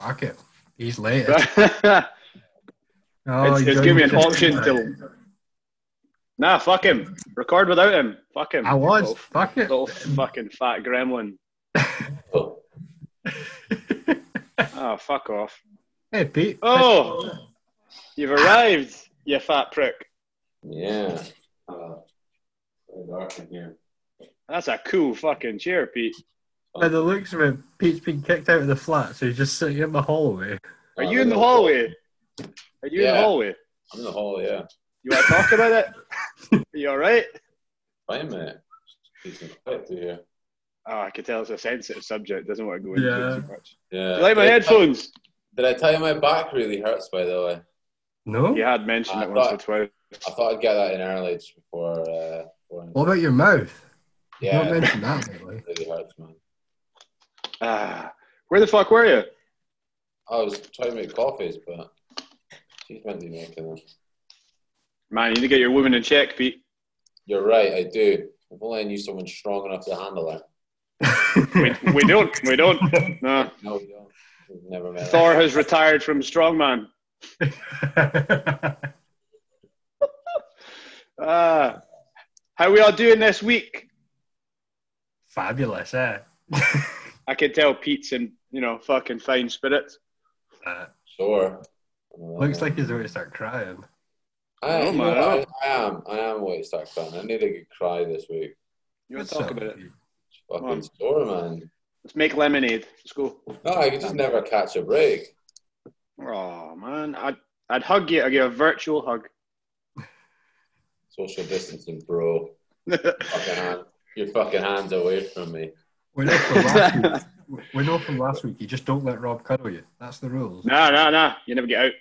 Fuck it. He's late. it's Oh, it's you giving me an option to. Nah, fuck him. Record without him. Fuck him. I was. Little, Fuck it. little fucking fat gremlin. Oh, Oh, fuck off. hey, Pete. Oh, you've arrived, you fat prick. yeah. Uh, very dark in here. That's a cool fucking chair, Pete. By the looks of it, Pete's been kicked out of the flat, so he's just sitting in the hallway. Are you in the hallway? Are you in the Yeah. hallway? I'm in the hall, yeah. You want to talk about it? Are you all right? Fine, mate. Decent quiet to here. Oh, I can tell it's a sensitive subject. Doesn't want to go into Yeah. it too much. Yeah. You like my did, I, headphones? did I tell you my back really hurts, by the way? No? You had mentioned I it once or thought- twice. I thought I'd get that in early just before. Uh, before What about your mouth? yeah, Not it mention that lately. really hurts, man. Ah, where the fuck were you? I was trying to make coffees, but she's meant to be making them. Man, you need to get your woman in check, Pete. You're right, I do. If only I knew someone strong enough to handle it. We, we don't. We don't. No. No, we don't. We've never met. Thor has retired from strongman. Ah, how we all doing this week? Fabulous, eh? I can tell Pete's in, you know, fucking fine spirits. Uh, Sure. looks like he's about to start crying. I, Oh, you know man. I, I am. I am waiting to start crying. I need a good cry this week. You want to talk about it? Fucking Come sore, man. Let's make lemonade. Let's go. No, I could just never catch a break. Oh man, I'd I'd hug you. I'd give you a virtual hug. Social distancing, bro. Fucking hand, your fucking hands away from me. We know from last week. We know from last week. You just don't let Rob cuddle you. That's the rules. nah, nah, nah. You never get out.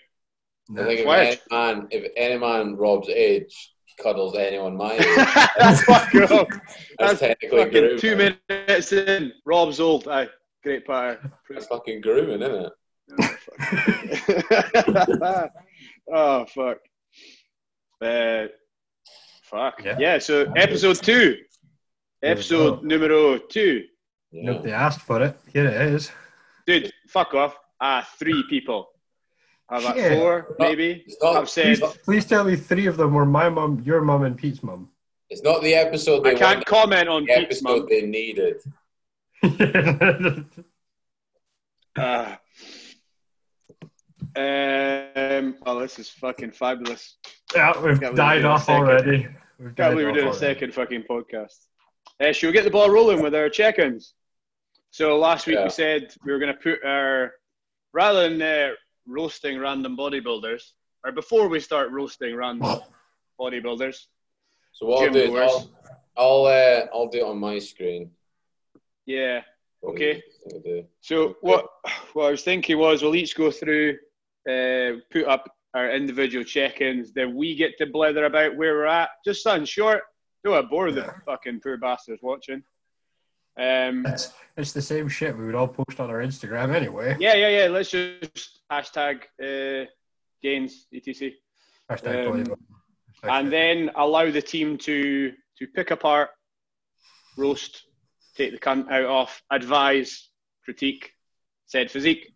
No. I think if any man, if any man Rob's age cuddles anyone my age, That's fucking wrong. that's That's technically Fucking grooming. two minutes in. Rob's old. Aye, great part. That's fucking grooming, isn't it? oh fuck. Uh, fuck. Yeah. Yeah. So episode two. Episode go. numero two. Yeah. Nobody asked for it. Here it is. Dude, fuck off. Ah, three people. How about Shit. four, maybe? Not, I've said Please tell me three of them were my mum, your mum, and Pete's mum. it's not the episode they I can't wanted, comment on the Pete's episode mum. they needed. Ah. um, oh, this is fucking fabulous. yeah, we've Can't believe died we're doing off already. We've Can't died believe we're off doing a second fucking podcast. Uh, should we get the ball rolling with our check-ins? So last week Yeah. we said we were going to put our rather than uh, roasting random bodybuilders, or before we start roasting random bodybuilders. So what I'll do. I'll, I'll, uh, I'll do it on my screen. Yeah. Okay. So what what I was thinking was we'll each go through, uh, put up our individual check-ins, then we get to blether about where we're at. Just something short. Don't want to bore the Yeah. fucking poor bastards watching. Um, It's, it's the same shit we would all post on our Instagram anyway. yeah, yeah, yeah. Let's just hashtag uh, gains etc. Hashtag Um. Hashtag and then allow the team to to pick apart, roast, take the cunt out of, advise, critique said physique.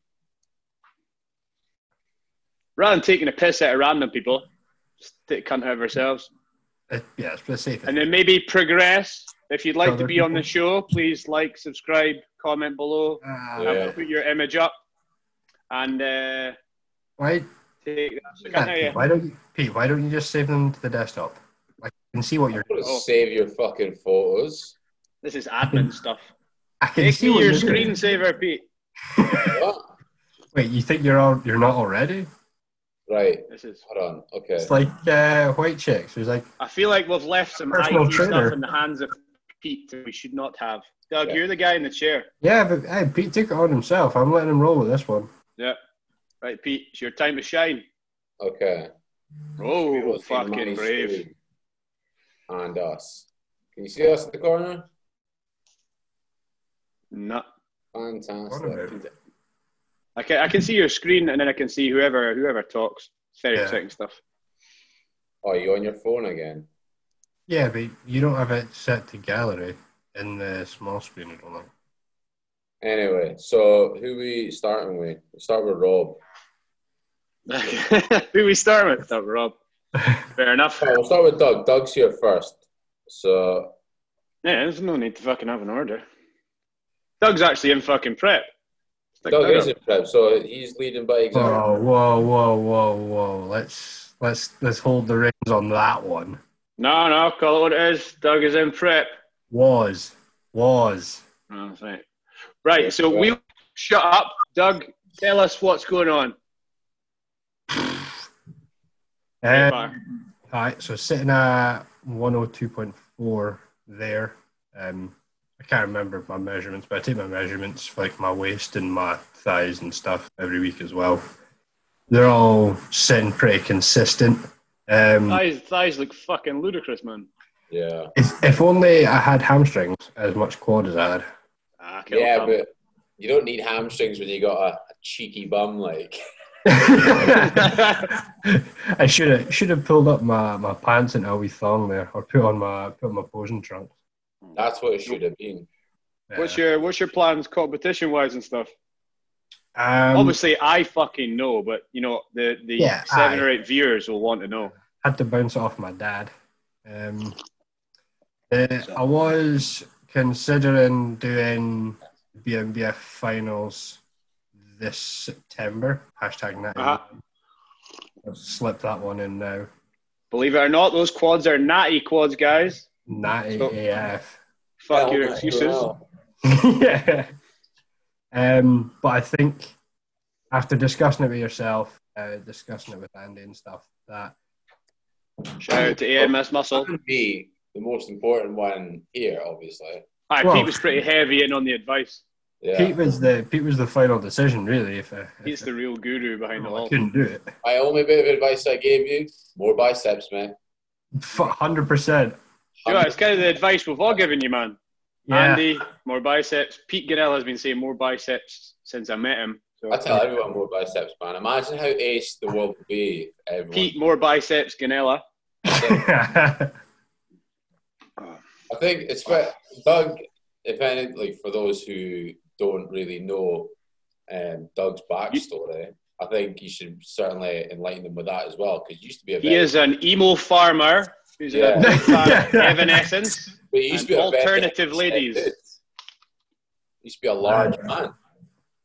Rather than taking a piss out of random people, just take cunt out of ourselves. It- yeah, it's the safest. And then maybe progress. If you'd like to Other be on the show, please like, subscribe, comment below, Ah, Yeah. put your image up, and uh, Why, take that. So, Pete, yeah, why don't you, Pete? Why don't you just save them to the desktop? I can see what you're. I'm Oh. save your fucking photos. This is admin stuff. I can Make see your screensaver, Pete. What? Wait, you think you're all? You're not already? Right. This is. Hold on. Okay. It's like uh, white chicks. Who's like, I feel like we've left some Personal IT stuff in the hands of Pete that we should not have. Doug, Yeah. you're the guy in the chair. yeah, but hey, Pete took it on himself. I'm letting him roll with this one. Yeah. Right, Pete, it's your time to shine. Okay. Oh, People see fucking brave. And us. Can you see us in the corner? No. Fantastic. I can, I can see your screen and then I can see whoever whoever talks. It's very Yeah. exciting stuff. Oh, you on your phone again? Yeah, but you don't have it set to gallery in the small screen. I don't know. Anyway, so who we starting with? We start with Rob. Who we start with? Start with Rob. Fair enough. Oh, we'll start with Doug. Doug's here first. So Yeah, there's no need to fucking have an order. Doug's actually in fucking prep. Stick Doug that is up. in prep, so he's leading by example. Oh, whoa, whoa, whoa, whoa! Let's let's let's hold the reins on that one. No, no, call it what it is. Doug is in prep. Was was Oh, right. Right, so we shut up. Doug, tell us what's going on. Um, All right, so sitting at 102.4 there. Um, I can't remember my measurements, but I take my measurements for like my waist and my thighs and stuff every week as well. They're all sitting pretty consistent. Um, Thighs, thighs look fucking ludicrous, man. Yeah. if, if only I had hamstrings as much quad as I had. Ah, kill Yeah, them. but you don't need hamstrings when you got a, a cheeky bum like. I should have should have pulled up my, my pants into a wee thong there, or put on my put on my posing trunks. That's what it should have been. What's your what's your plans competition wise and stuff? um, Obviously, I fucking know, but you know the the Yeah, seven aye. or eight viewers will want to know. had to bounce it off my dad. Um, uh, I was considering doing BNBF finals this September. Hashtag natty. Uh-huh. I've slipped that one in now. Believe it or not, those quads are natty quads, guys. Natty So- AF. Fuck Hell, your well, excuses. well. yeah. Um, but I think after discussing it with yourself, uh, discussing it with Andy and stuff, that Shout out to AMS Muscle. That would be the most important one here, obviously. Aye, Well- Pete was pretty heavy in on the advice. Yeah. Pete was the Pete was the final decision, really. If, I, if He's the real guru behind it I all. couldn't do it, My only bit of advice I gave you: more biceps, man. hundred percent. Yeah, it's kind of the advice we've all given you, man. Yeah. Andy, more biceps. Pete Ganell has been saying more biceps since I met him. So I tell everyone more biceps, man. Imagine how ace the world would be. Everyone. Pete, more biceps. Ganella. I think it's fair. Doug, if any, like for those who don't really know um, Doug's backstory, I think you should certainly enlighten them with that as well. Because he used to be a He is an emo farmer who's Yeah. a big Evanescence. but he used to be and a very- alternative ladies. He used to be a large man.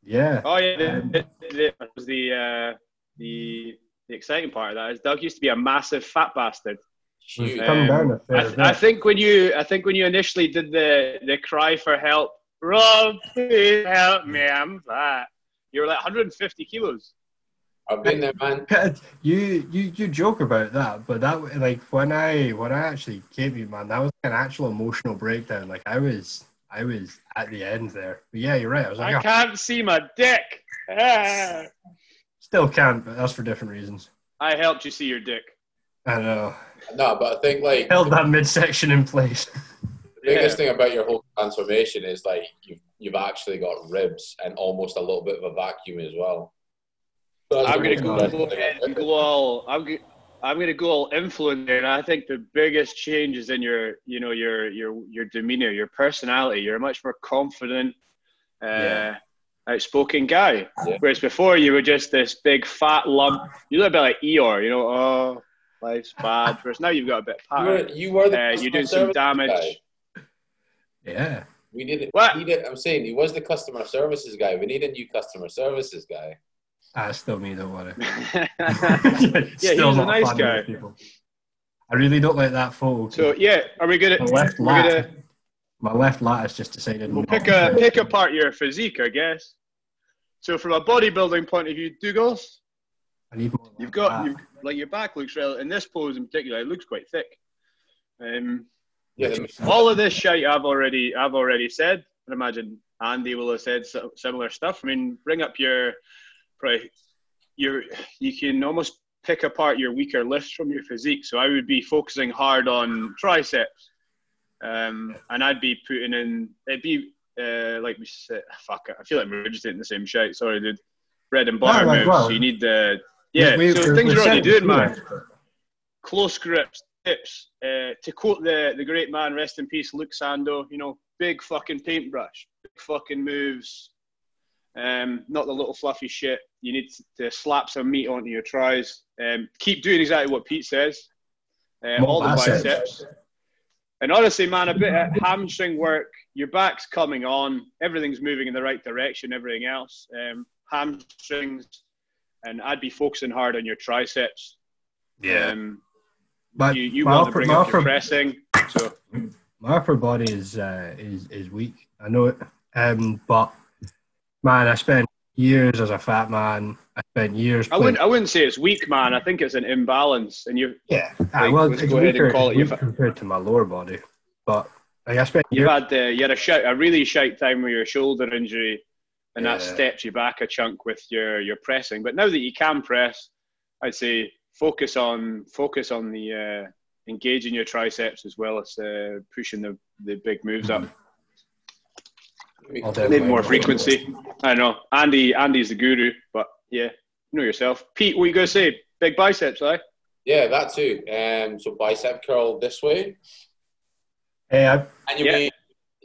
yeah. Oh yeah, the, the, that was the uh, the the exciting part of that is Doug used to be a massive fat bastard. We've Huge. Um, down a I, fair th- I think when you I think when you initially did the the cry for help, Rob, please help me, I'm fat. You were like 150 kilos. I've been there, man. You you you joke about that, but that like when I when I actually came to you, man, that was an actual emotional breakdown. Like I was I was at the end there. But yeah, you're right. I was like, I "Oh, can't see my dick. Ah. still can't, but that's for different reasons. I helped you see your dick. I know. No, but I think like Held that midsection in place. the biggest thing about your whole transformation is like you've you've actually got ribs and almost a little bit of a vacuum as well. So that's I'm gonna most go impressive ahead and about go all. I'm go, I'm gonna go all influencer, and I think the biggest change is in your, you know, your your your demeanor, your personality. You're a much more confident, uh, Yeah. outspoken guy. Yeah. Whereas before you were just this big fat lump. You look a bit like Eeyore, you know. Oh, life's bad. Whereas now you've got a bit of You were, pattern. you were the uh, you're doing some damage. guy. Yeah. We need it. What? He did, I'm saying he was the customer services guy. We need a new customer services guy. Ah, still me, don't worry. yeah, he Still was a nice guy. I really don't like that photo. So yeah, are we gonna? my left We're lat, gonna. my left lat has just decided. We'll pick a fit. pick apart your physique, I guess. So from a bodybuilding point of view, Douglas, I need more you've got you've, like your back looks real in this pose in particular. It looks quite thick. Um, Yeah, all of this shite I've already I've already said. I imagine Andy will have said similar stuff. I mean, bring up your probably your you can almost pick apart your weaker lifts from your physique. So I would be focusing hard on triceps, um, and I'd be putting in it'd be uh, like we said. Fuck it, I feel like we're regurgitating the same shit. Sorry, dude. Bread and butter No, moves. well, so you need the yeah. We- so we- things you're already doing, man close grips, tips. Uh, to quote the, the great man, rest in peace, Luke Sandoe, you know, big fucking paintbrush, big fucking moves. Um, not the little fluffy shit. You need to slap some meat onto your tries. Um, keep doing exactly what Pete says. Um, all the biceps. biceps. And honestly, man, a bit of hamstring work. Your back's coming on. Everything's moving in the right direction. Everything else, um, hamstrings, and I'd be focusing hard on your triceps. Yeah. Um, but you, you want upper, to bring up upper, your pressing. So my upper body is uh, is is weak. I know it. Um, but man, I spent years as a fat man. I spent years. I wouldn't. I wouldn't say it's weak, man. I think it's an imbalance, and you. Yeah, like, well, let's go ahead and call it. compared to my lower body, but like I spent. You years... had uh, you had a a really shite time with your shoulder injury, and yeah. that stepped you back a chunk with your your pressing. But now that you can press, I'd say focus on focus on the uh, engaging your triceps as well as uh, pushing the the big moves up. Need more frequency. I know. Andy Andy's the guru, but yeah, you know yourself. Pete, what are you gonna say? Big biceps, right? Yeah, that too. Um, so bicep curl this way. Hey, I, and you yeah. mean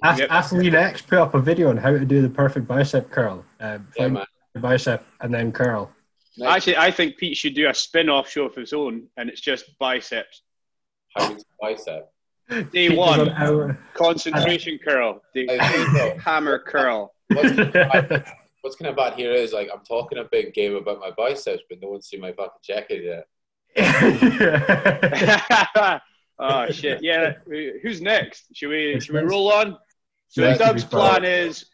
yep. Athlean-X put up a video on how to do the perfect bicep curl. Um, yeah, man. bicep and then curl. Nice. Actually, I think Pete should do a spin-off show of his own, and it's just biceps. How bicep? Day one, concentration curl. Day two, hammer curl. What's, what's kind of bad here is like I'm talking a big game about my biceps, but no one's seen my fucking jacket yet. oh shit! Yeah, who's next? Should we should we roll on? So yeah, Doug's plan is,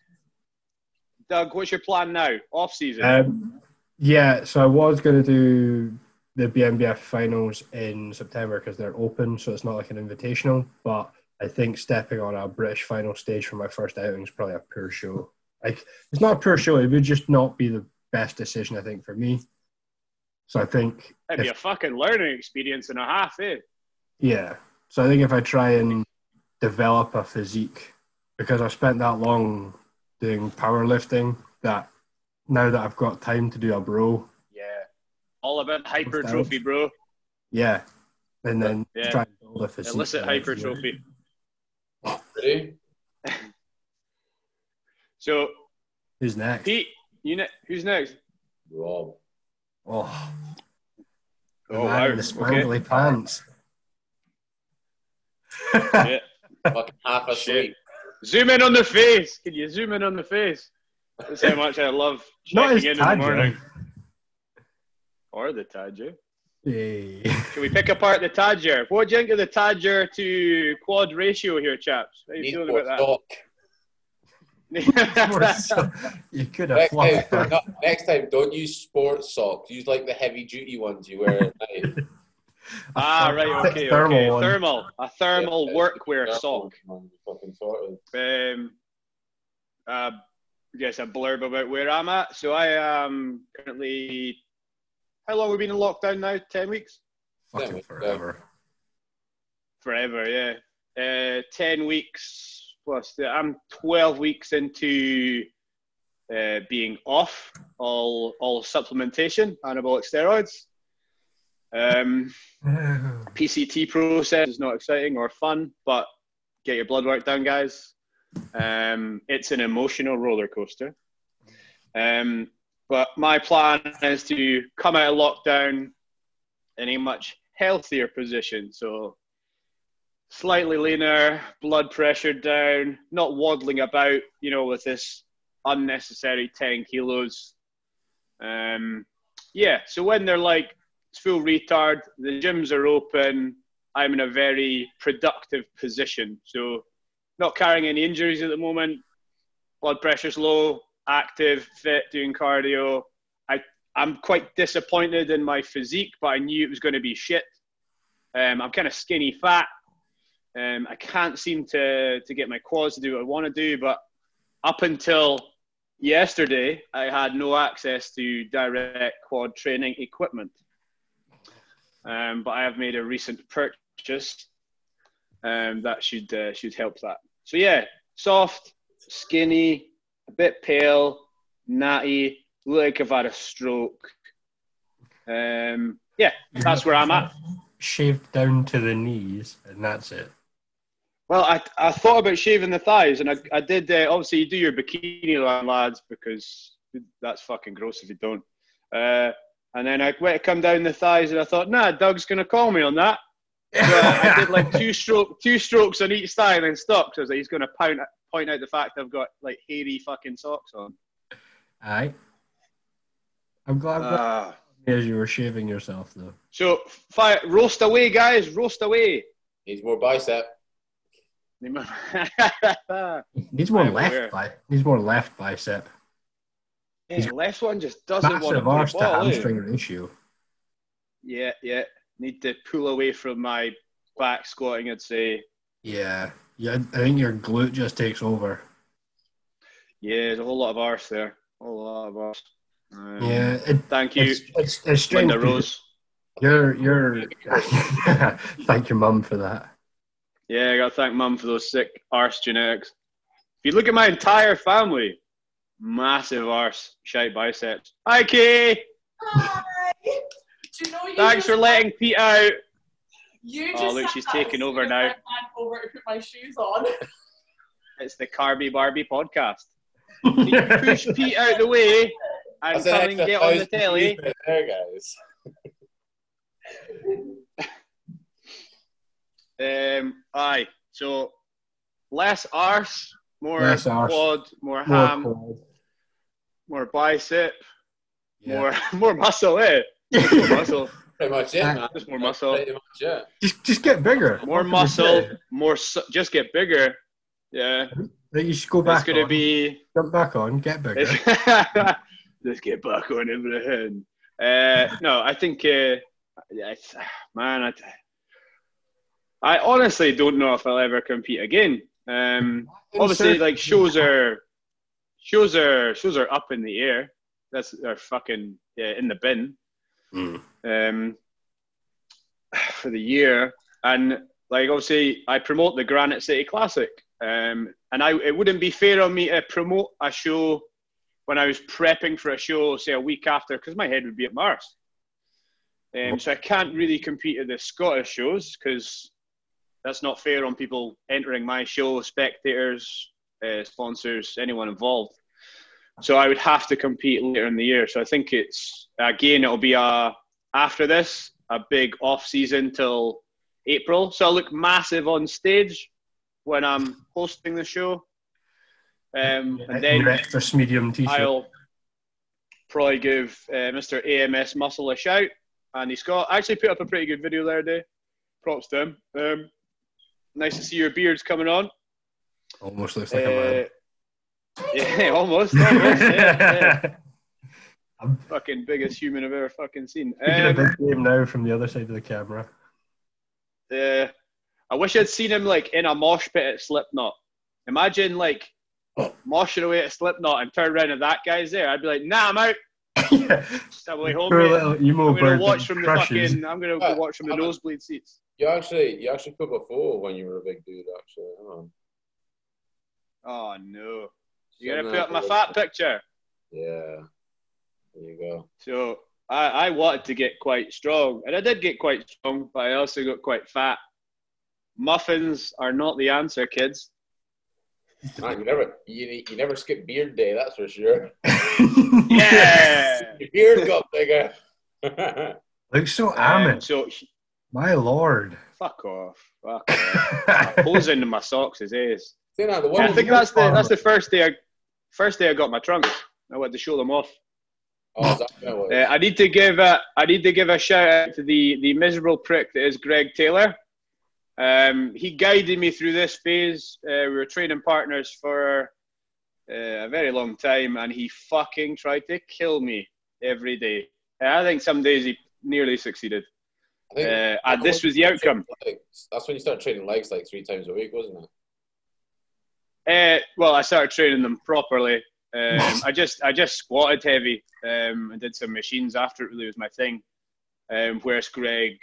Doug, what's your plan now? Off season. Um, yeah, so I was going to do the BNBF finals in September because they're open, so it's not like an invitational. But I think stepping on a British final stage for my first outing is probably a poor show. Like it's not a poor show; it would just not be the best decision, I think, for me. So I think it'd be a fucking learning experience and a half, eh? Yeah. So I think if I try and develop a physique, because I've spent that long doing powerlifting, that now that I've got time to do a bro, all about hypertrophy, bro. Yeah, and then yeah. try and build a physique. Illicit hypertrophy. Ready? so, who's next? Pete, you ne- who's next? Rob. Oh. Oh, wow. The spangly okay. pants. Shit. Fucking half asleep. Zoom in on the face. Can you zoom in on the face? That's how much I love checking in in the morning. Or the Tadger. Hey. Can we pick apart the Tadger? What do you think of the Tadger to quad ratio here, chaps? How are you Need feeling about that? you could have next time, not, next time, don't use sports socks. Use like the heavy duty ones you wear at night. ah, right, okay, thermal okay. One. Thermal, a thermal yeah, workwear sock. Fucking sorted. Um, uh, I guess a blurb about where I'm at. So I am currently how long have we been in lockdown now? Ten weeks. Fucking forever. Forever, yeah. Uh, Ten weeks plus. I'm twelve weeks into uh, being off all all supplementation, anabolic steroids. Um, PCT process is not exciting or fun, but get your blood work done, guys. Um, it's an emotional roller coaster. Um, but my plan is to come out of lockdown in a much healthier position. So slightly leaner, blood pressure down, not waddling about, you know, with this unnecessary 10 kilos. Um, yeah, so when they're like, full retard, the gyms are open, I'm in a very productive position. So not carrying any injuries at the moment, blood pressure's low, active, fit, doing cardio. I I'm quite disappointed in my physique, but I knew it was going to be shit. Um, I'm kind of skinny fat. Um, I can't seem to to get my quads to do what I want to do, but up until yesterday, I had no access to direct quad training equipment. Um, but I have made a recent purchase um, that should uh, should help that. So yeah, soft, skinny, a bit pale, natty, look like I've had a stroke. Um, yeah, that's where I'm at. Shaved down to the knees, and that's it. Well, I, I thought about shaving the thighs, and I, I did. Uh, obviously, you do your bikini line, lads, because that's fucking gross if you don't. Uh, and then I went to come down the thighs, and I thought, nah, Doug's gonna call me on that. So I did like two stroke, two strokes on each thigh, and then stopped. So I was like, he's gonna point point out the fact I've got like hairy fucking socks on. Aye. I'm glad that Ah. as you were shaving yourself though. So fire, roast away, guys, roast away. Needs more bicep. yeah, Needs more I'm left aware. bi needs more left bicep. the left one just doesn't want to Massive play arse to ball, eh? hamstring ratio. Yeah, yeah. Need to pull away from my back squatting. I'd say. Yeah. Yeah, I think your glute just takes over. Yeah, there's a whole lot of arse there. A whole lot of arse. Um, Yeah, it, Thank you, it's, it's, it's strange. Linda Rose. You're, you're, thank your mum for that. Yeah, I got to thank Mum for those sick arse genetics. If you look at my entire family, massive arse, shite biceps. Hi, Kay. Hi. Do you know you Thanks for just- letting Pete out. You Oh, look, she's taking over now. I over to put my shoes on. It's the Carby Barbie podcast. You push Pete out the way and That's an come and get on the telly? views There, guys. Um, aye. So less arse, more Less arse. quad, more More ham, quad. more bicep, Yeah. more more muscle, eh? More muscle, Pretty much it, man. just more muscle, Pretty much it. Just, just get bigger. more What can we muscle, more. Su- just get bigger. Yeah, That you should go back. it's gonna on, be. jump back on, get bigger. Let's get back on everything. Uh, no, I think, uh, yeah, man, I, I honestly don't know if I'll ever compete again. Um, obviously, like shows are, shows are, shows are up in the air. That's are fucking yeah, in the bin Mm. um, for the year. And like obviously, I promote the Granite City Classic, um, and I it wouldn't be fair on me to promote a show when I was prepping for a show, say a week after, because my head would be at Mars. Um, so I can't really compete at the Scottish shows because that's not fair on people entering my show, spectators, uh, sponsors, anyone involved. So I would have to compete later in the year. So I think it's again it'll be a after this a big off season till April. So I'll look massive on stage when I'm hosting the show. Um, and then extra medium t-shirt. I'll probably give uh, Mr. AMS Muscle a shout. Andy Scott actually put up a pretty good video there today. Props to him. Um, nice to see your beards coming on. Almost looks like a Uh, yeah, almost. almost yeah, yeah. I'm Fucking biggest human I've ever fucking seen. Taking a Um, big game now from the other side of the camera. uh, I wish I'd seen him like in a mosh pit at Slipknot. Imagine like moshing away at Slipknot and turn around and that guy's there. I'd be like, nah, I'm out. yeah. I'm like, home, Poor mate. little emo I'm gonna bird watch that from the fucking. I'm gonna Uh, watch from the I'm nosebleed seats. You actually, you actually put a photo when you were a big dude. Actually, hang on. Oh no! You Send gotta put up my fat picture. Yeah. There you go. So I, I wanted to get quite strong, and I did get quite strong, but I also got quite fat. Muffins are not the answer, kids. Man, you never, you, you never skip beard day. That's for sure. Yeah. Your beard got bigger. Looks so um, amen. so My lord. fuck off. Fuck off. Posing in my socks is ace. See now, the one I think that's the that's the first day I first day I got my trunks. I went to show them off. Oh, that what it was? Uh, I need to give a I need to give a shout out to the the miserable prick that is Greg Taylor. Um, he guided me through this phase. Uh, we were training partners for uh, a very long time, and he fucking tried to kill me every day. I think some days he nearly succeeded. Uh, and this was the outcome. Legs. That's when you start training legs like three times a week, wasn't it? Uh, well, I started training them properly. Um, I just I just squatted heavy um, and did some machines after it really was my thing. Um, whereas Greg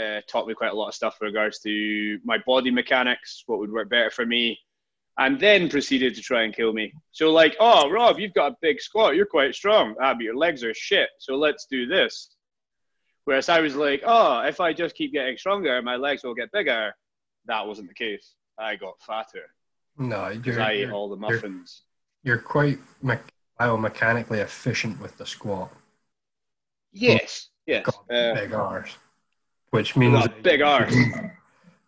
uh, taught me quite a lot of stuff with regards to my body mechanics, what would work better for me, and then proceeded to try and kill me. So like, oh Rob, you've got a big squat, you're quite strong. Ah, but your legs are shit. So let's do this. Whereas I was like, oh, if I just keep getting stronger, my legs will get bigger. that wasn't the case. I got fatter No, because you're, I ate you're, all the muffins. you're quite me- biomechanically efficient with the squat. Yes, yes. Uh, big R's, which means big R's.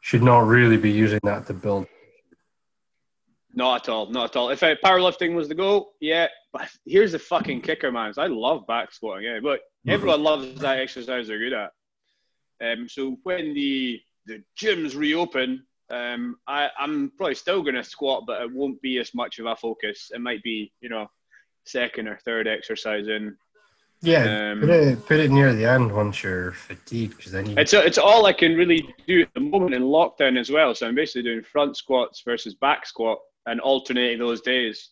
should not really be using that to build. Not at all, not at all. If I, powerlifting was the goal, yeah. But here's the fucking kicker, man. I love back squatting, yeah. But everyone loves that exercise they're good at. Um, so when the the gyms reopen, um, I, I'm probably still going to squat, but it won't be as much of a focus. It might be, you know, second or third exercise in. Yeah, Um, put it put it near the end once you're fatigued, because then you It's it's all I can really do at the moment in lockdown as well. So I'm basically doing front squats versus back squat and alternating those days.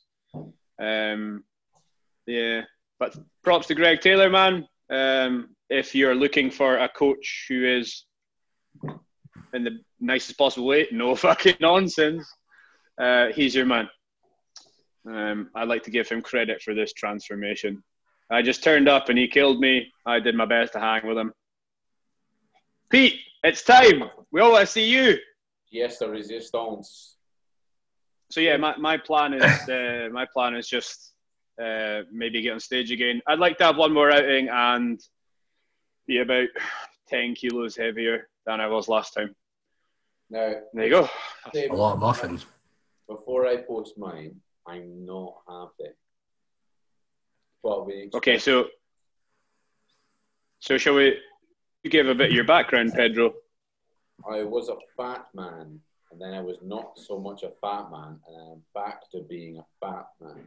Um, yeah, but props to Greg Taylor, man. Um, if you're looking for a coach who is in the nicest possible way, no fucking nonsense, uh, he's your man. Um, I'd like to give him credit for this transformation. I just turned up and he killed me. I did my best to hang with him. Pete, it's time. We all want to see you. Yes, the resistance. So yeah, my, my plan is uh, my plan is just uh, maybe get on stage again. I'd like to have one more outing and be about ten kilos heavier than I was last time. Now, There you go. a lot of muffins. Before I post mine, I'm not happy. But we Okay, so so shall we give a bit of your background, Pedro? I was a fat man, and then I was not so much a fat man, and I'm back to being a fat man.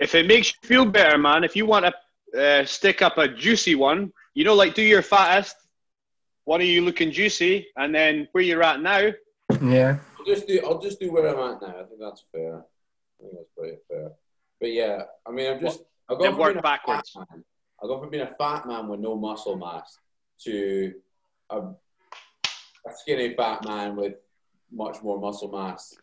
If it makes you feel better, man, if you want to uh, stick up a juicy one, you know, like do your fattest. One are you looking juicy, and then where you're at now, Yeah, I'll just do. I'll just do where I'm at now. I think that's fair. I think that's pretty fair. But yeah, I mean, I'm just. I've gone then from being a backwards. Fat man, I'll go from being a fat man with no muscle mass to a, a skinny fat man with much more muscle mass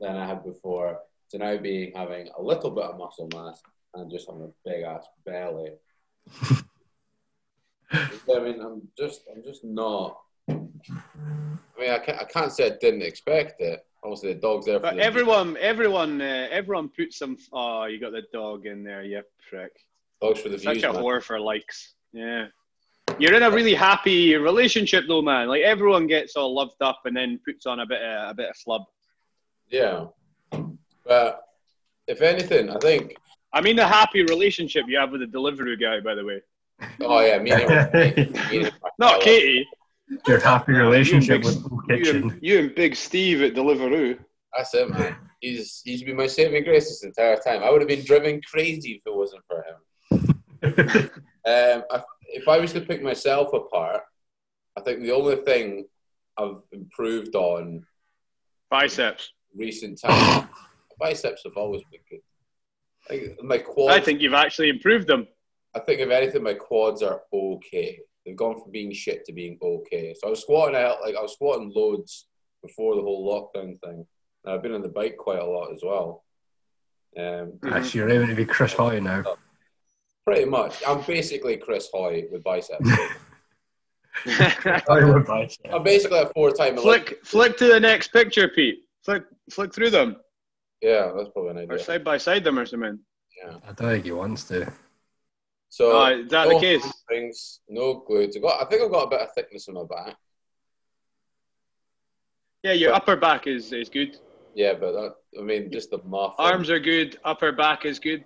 than I had before. To now being having a little bit of muscle mass and just having a big ass belly. I mean, I'm just, I'm just not. I mean, I can't, I can't say I didn't expect it. Obviously, the dog's there for But the everyone, everyone, uh, everyone puts some. Oh, you got the dog in there, you prick. dog's for the Such views. a man. whore for likes. Yeah. You're in a really happy relationship though, man. Like everyone gets all loved up and then puts on a bit of a bit of flub. Yeah, but if anything, I think. I mean the happy relationship you have with the delivery guy, by the way. Oh yeah, me and him. me and him- Not Katie. your happy relationship You with and the Big- You kitchen. and, you and Big Steve at Deliveroo. That's it, man. He's he's been my saving grace this entire time. I would have been driven crazy if it wasn't for him. Um, I, if I was to pick myself apart, I think the only thing I've improved on Biceps. recent times, biceps have always been good. I think my quads. I think you've actually improved them. I think if anything, my quads are okay. They've gone from being shit to being okay. So I was squatting out, like I was squatting loads before the whole lockdown thing. And I've been on the bike quite a lot as well. Um, Actually, you're aiming to be Chris Hoy now. pretty much, I'm basically Chris Hoy with biceps. With biceps. I'm basically a four-time. Olympic- flick, flick to the next picture, Pete. Flick, flick through them Yeah, that's probably an idea. or side by side them or something. Yeah. I don't think he wants to. So Oh, is that the case? hamstrings, no glutes. I got. I think I've got a bit of thickness in my back. Yeah, your upper back is, is good. Yeah, but that. I mean, just the muff. Arms are good. Upper back is good.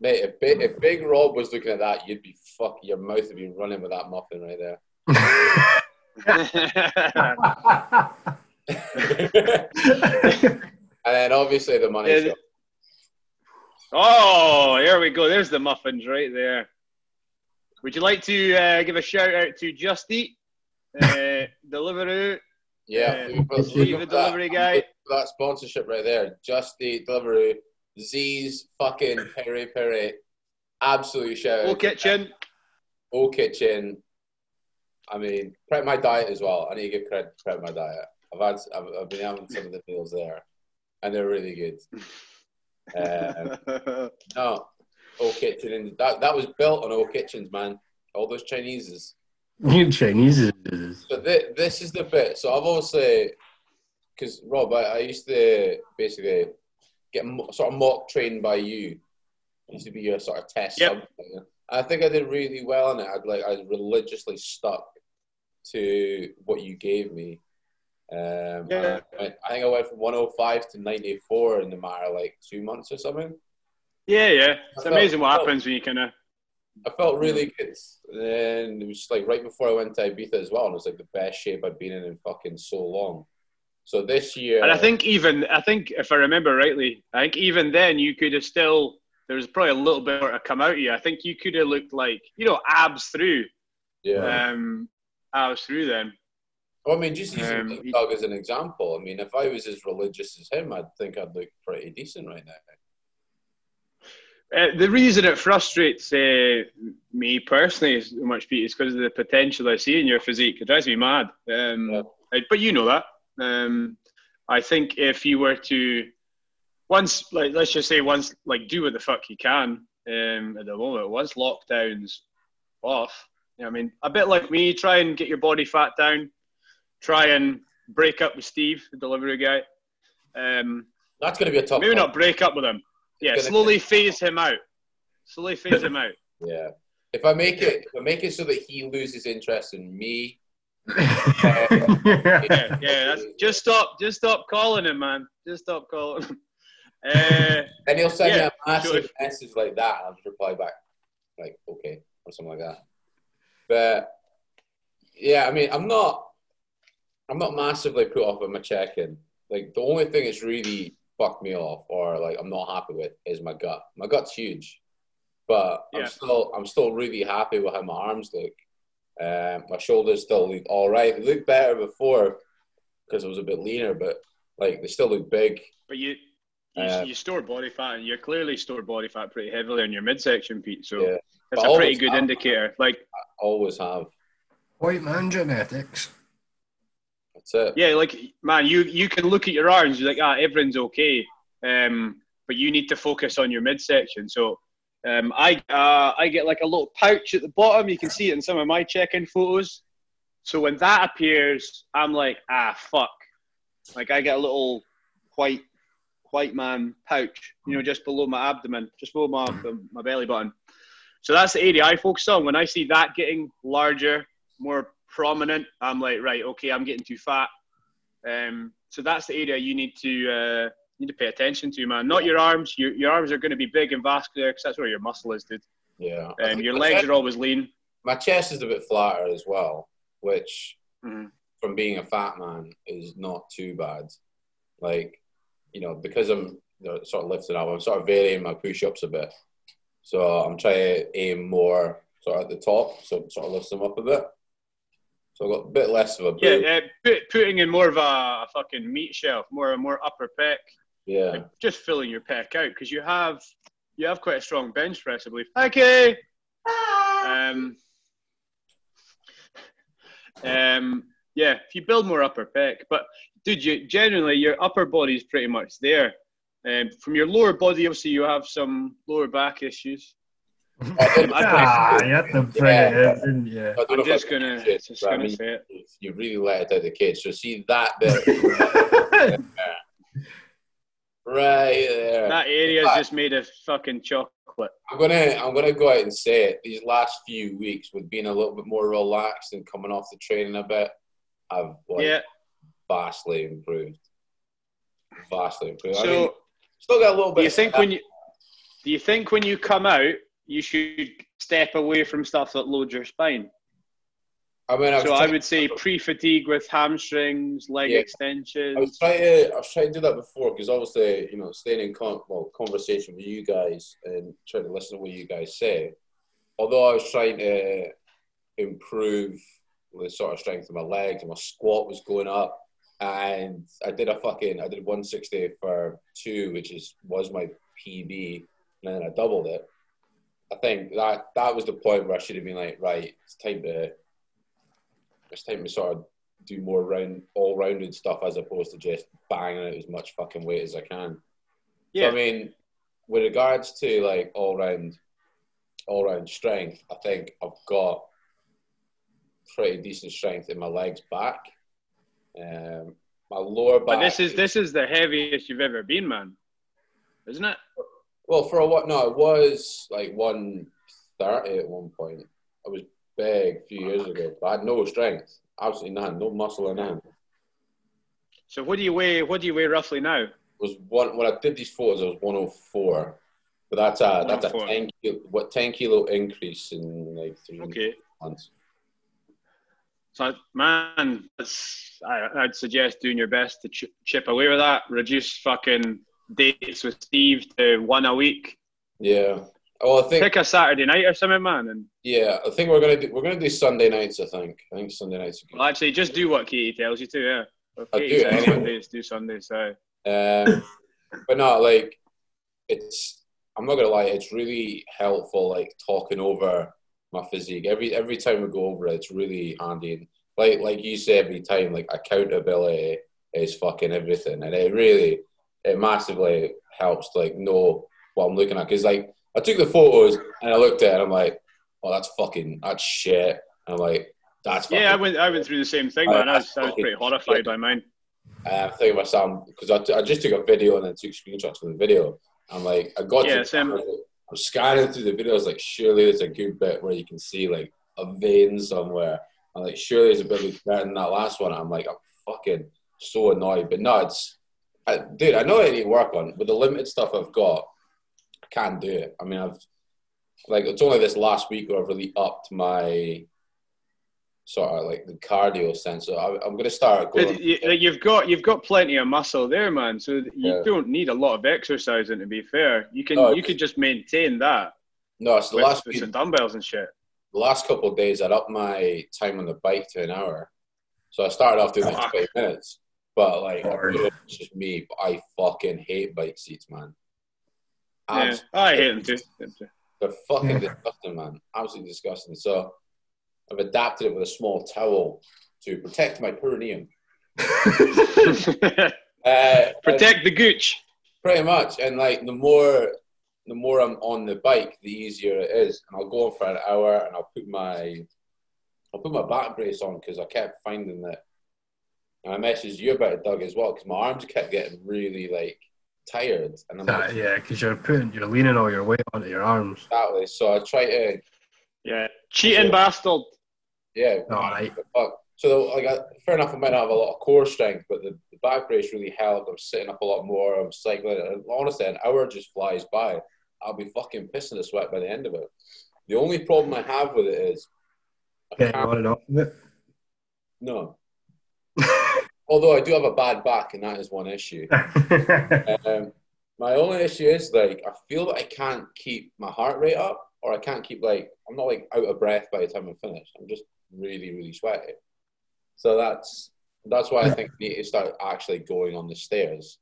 Mate, if Big, if Big Rob was looking at that, you'd be fuck. Your mouth would be running with that muffin right there. and then obviously the money Yeah, shot. Oh, here we go. There's the muffins right there. Would you like to uh, give a shout out to Just Eat, uh, Deliveroo, Yeah, uh, look at- Steve, the delivery that. guy? That sponsorship right there. Just Eat Deliveroo. Z's fucking peri peri. Absolute shout. Out kitchen. O Kitchen. I mean, prep my diet as well. I need to give credit to prep my diet. I've had, I've, I've been having some of the meals there, and they're really good. Um, no, O Kitchen, and that that was built on O Kitchens, man. All those Chinese's. you Chinese is. So th- this is the bit. So I've obviously because Rob, I, I used to basically get mo- sort of mock trained by you. I used to be your sort of test Yep. something. I think I did really well in it. I'd like I religiously stuck to what you gave me. Um, Yeah. I, I think I went from 105 to 94 in the matter of like two months or something. Yeah, yeah. It's I amazing what felt- happens when you kind of. I felt really good. And it was like right before I went to Ibiza as well. And it was like the best shape I've been in in fucking so long. So this year, And I think even I think if I remember rightly, I think even then you could have still there was probably a little bit more to come out of you. I think you could have looked like you know abs through, yeah. um, abs through then. Well, I mean, just using Um, Doug as an example. I mean, if I was as religious as him, I'd think I'd look pretty decent right now. Uh, the reason it frustrates uh, me personally so much, Pete, is because of the potential I see in your physique. It drives me mad. Um, Yeah. I- but you know that. Um, I think if you were to once, like, let's just say once, like, do what the fuck you can um, at the moment. Once lockdowns off, you know, I mean, a bit like me, try and get your body fat down. Try and break up with Steve, the delivery guy. Um, That's going to be a tough. maybe one. not break up with him. Yeah, gonna- slowly phase him out. Slowly phase him out. Yeah. If I make it, if I make it so that he loses interest in me, Yeah, yeah. That's, just stop. Just stop calling him, man. Just stop calling him. Uh, then he'll send Yeah, me a massive so if- message like that, and I'll just reply back, like, okay, or something like that. But yeah, I mean, I'm not, I'm not massively put off with my check-in. Like, the only thing that's really fucked me off, or like I'm not happy with, is my gut. My gut's huge, but Yeah. I'm still, I'm still really happy with how my arms look. Um, my shoulders still look all right. They looked better before because I was a bit leaner, but like they still look big. but you, you, Uh, you store body fat, and you're clearly store body fat pretty heavily in your midsection, Pete. So Yeah. that's But a pretty good have. indicator. Like, I Always have. White man genetics. That's it. yeah, like man, you you can look at your arms, you're like, ah, everything's okay. Um, but you need to focus on your midsection. So. Um, I uh, I get like a little pouch at the bottom. You can see it in some of my check-in photos. So when that appears, I'm like, ah, fuck. Like I get a little white white man pouch, you know, just below my abdomen, just below my my belly button. So that's the area I focus on. When I see that getting larger, more prominent, I'm like, right, okay, I'm getting too fat. Um, so that's the area you need to uh, need to pay attention to, man. Not your arms. Your, your arms are going to be big and vascular because that's where your muscle is, dude. Yeah. And think your legs chest- are always lean. My chest is a bit flatter as well, which Mhm. from being a fat man is not too bad. Like, you know, because I'm you know, sort of lifting up, I'm sort of varying my push ups a bit. So I'm trying to aim more sort of at the top, so sort of lifts them up a bit. So I've got a bit less of a Yeah, boom. uh, put, putting in more of a, fucking meat shelf, more a more upper pec, Yeah. like just filling your pec out because you have you have quite a strong bench press, I believe. Okay. Um, um, yeah, if you build more upper pec, but dude, you generally your upper body is pretty much there. Um, from your lower body, obviously, you have some lower back issues. ah, you had to bring Yeah. it in, didn't you? I don't know I'm just gonna say it, just gonna mean, say it. You really let it out the cage. So see that bit right there. That area is just made of fucking chocolate. I'm gonna I'm gonna go out and say it. These last few weeks, with being a little bit more relaxed and coming off the training a bit, I've like Yeah. vastly improved. Vastly improved. I So, mean, still got a little bit. do you think when you do you think when you come out, you should step away from stuff that loads your spine? I mean, I So I would say pre-fatigue with hamstrings, leg Yeah. I was trying to I was trying to do that before because obviously you know staying in con- well, conversation with you guys and trying to listen to what you guys say. Although I was trying to improve the sort of strength of my legs and my squat was going up, and I did a fucking I did 160 for two, which is was my PB, and then I doubled it. I think that that was the point where I should have been like, right, it's time to it's time to sort of do more round all rounded stuff as opposed to just banging out as much fucking weight as I can. Yeah. So I mean, with regards to like all round all round strength, I think I've got pretty decent strength in my legs back. Um, my lower back. But this is this is the heaviest you've ever been, man. Isn't it? Well, for a what? No, it was like one thirty at one point. I was big a few years ago, but I had no strength, absolutely none, no muscle or nothing. So what do you weigh? What do you weigh roughly now? It was one when I did these photos. I was one hundred four, but that's a that's a oh ten kilo, what ten kilo increase in like three Okay. months. So man, that's, I, I'd suggest doing your best to ch- chip away with that. Reduce fucking dates with Steve to one a week. Yeah. Well, I think Pick a Saturday night or something, man. And yeah, I think we're gonna do we're gonna do Sunday nights. I think I think Sunday nights. Are good. well, actually, just do what Katie tells you to. Yeah. If I'll Katie do says anyway. Sundays, do Sundays. So Um, but no, like it's. I'm not gonna lie. It's really helpful, like talking over my physique every every time we go over it. It's really handy. And like like you say every time, like accountability is fucking everything, and it really it massively helps to like know what I'm looking at. Because like I took the photos and I looked at it and I'm like, oh, that's fucking that's shit. And I'm like, that's fucking yeah, I went I went through the same thing, man. I was, I was pretty horrified by mine. uh, I'm thinking myself because I, t- I just took a video and then took screenshots from the video. I'm like, I got Yeah, to same. I'm scanning through the videos, like, surely there's a good bit where you can see like a vein somewhere. I'm like, surely there's a bit better than that last one. I'm like, I'm fucking so annoyed, but no, it's, I, dude, I know I need to work on with the limited stuff I've got. I can't do it. I mean, I've like it's only this last week where I've really upped my sort of like the cardio sense. So I, I'm going to start going. you, you've got you've got plenty of muscle there, man. So you Yeah. don't need a lot of exercising. To be fair, you can No, you could just maintain that No, it's the with, last with few, some dumbbells and shit. the last couple of days. I'd up my time on the bike to an hour, so I started off doing like twenty minutes. But like, Hard. it's just me. But I fucking hate bike seats, man. Yeah, I hate them too. Them too. They're fucking Yeah. disgusting, man. Absolutely disgusting. So I've adapted it with a small towel to protect my perineum. Uh, Protect the gooch. Pretty much, and like the more the more I'm on the bike, the easier it is. And I'll go on for an hour, and I'll put my I'll put my back brace on because I kept finding that. And I messaged you about it, Doug, as well, because my arms kept getting really like tired, and I'm Uh, like, yeah, because you're putting, you're leaning all your weight onto your arms. exactly. So I try to, Yeah, cheating Yeah. bastard. yeah, All right. But. So like, I, fair enough, I might not have a lot of core strength, but the, the back brace really helped. I'm sitting up a lot more. I'm cycling. And honestly, an hour just flies by. I'll be fucking pissing the sweat by the end of it. The only problem I have with it is, I Getting can't, on and off of it. no. Although I do have a bad back, and that is one issue. Um, my only issue is like I feel that I can't keep my heart rate up, or I can't keep like I'm not like out of breath by the time I'm finished. I'm just really, really sweaty. So that's that's why I think I need to start actually going on the stairs.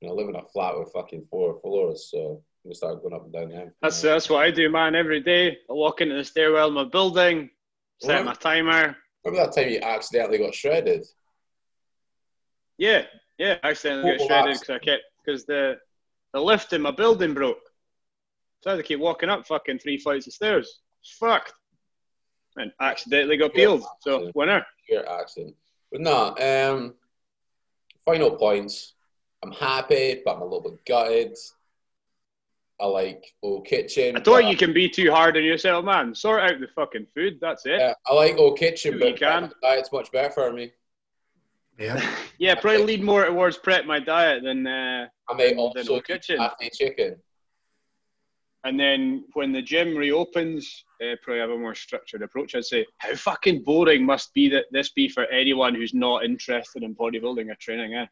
You know, I live in a flat with fucking four floors, so I'm gonna start going up and down the end. That's that's what I do, man. Every day, I walk into the stairwell in my building, set Yeah. my timer. Remember that time you accidentally got shredded? Yeah, yeah. I accidentally got shredded because I kept because the the lift in my building broke. So I had to keep walking up fucking three flights of stairs. It's fucked. And accidentally got peeled. So winner. Your accent. But no, um, final points. I'm happy, but I'm a little bit gutted. I like Old Kitchen. I thought you can be too hard on yourself, man. Sort out the fucking food. That's it. Yeah, I like Old Kitchen, Do but you can. diet's much better for me. Yeah. Yeah, probably lead more towards prep my diet than uh, I may also Old do Kitchen. Happy chicken. And then when the gym reopens, uh, probably have a more structured approach. I'd say, how fucking boring must be that this be for anyone who's not interested in bodybuilding or training? Eh?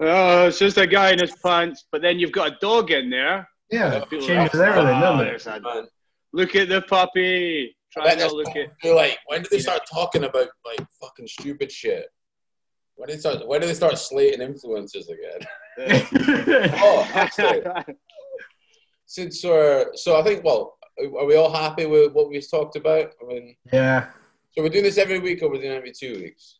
Oh, it's just a guy in his pants. But then you've got a dog in there. Yeah, People are changes everything, "Oh, doesn't it? there's a- Man, Look at the puppy. Try not to look at. Like, when did they start talking about like fucking stupid shit? When did they start? When did they start slating influencers again? Oh, actually, since we're so, I think. Well, are we all happy with what we've talked about? I mean, yeah. so we're doing this every week, or we're doing it every two weeks?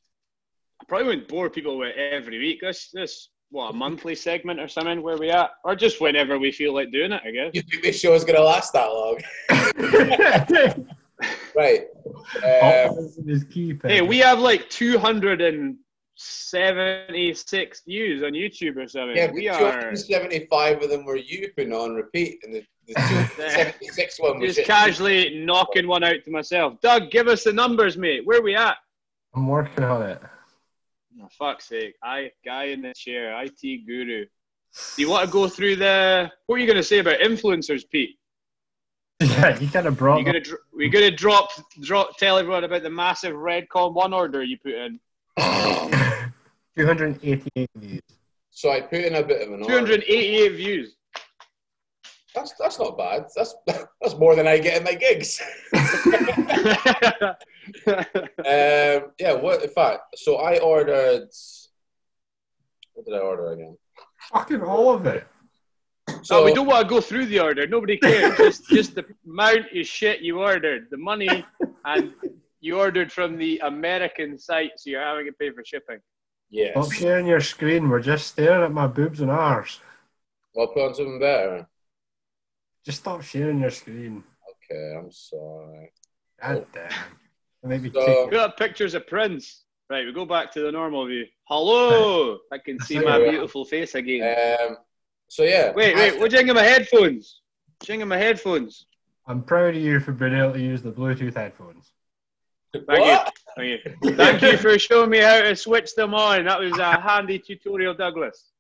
I probably wouldn't bore people with every week. This, this, what, a monthly segment or something where we at? Or just whenever we feel like doing it, I guess. You think this show is gonna last that long? Right. Um, is key. Hey, we have like 200 and 76 views on YouTube or something. Yeah, we but are 275 of them were you putting on repeat, and the, the 276 one was just just casually knocking one out to myself. Doug, give us the numbers, mate. Where are we at? I'm working on it. Oh, fuck's sake. I guy in the chair, IT guru. Do you want to go through the what are you gonna say about influencers, Pete? Yeah, you kind of brought You gonna dr- we gonna drop drop tell everyone about the massive Redcon one order you put in. 288 views. So I put in a bit of an order. 288 views. That's that's not bad. That's that's more than I get in my gigs. um, yeah. What? In fact, so I ordered. What did I order again? Fucking all of it. So we don't want to go through the order. Nobody cares. just just the amount of shit you ordered, the money, and you ordered from the American site, so you're having to pay for shipping. Yes. Stop sharing your screen. We're just staring at my boobs and ours. I'll put on something better. Just stop sharing your screen. Okay, I'm sorry. God damn. Maybe So- take We got pictures of Prince. Right, we go back to the normal view. Hello, I can see my beautiful face again. Um, so yeah. Wait, wait, what you my headphones? Jingle my headphones. I'm proud of you for being able to use the Bluetooth headphones. Thank you. Thank you. Thank you for showing me how to switch them on. That was a handy tutorial, Douglas.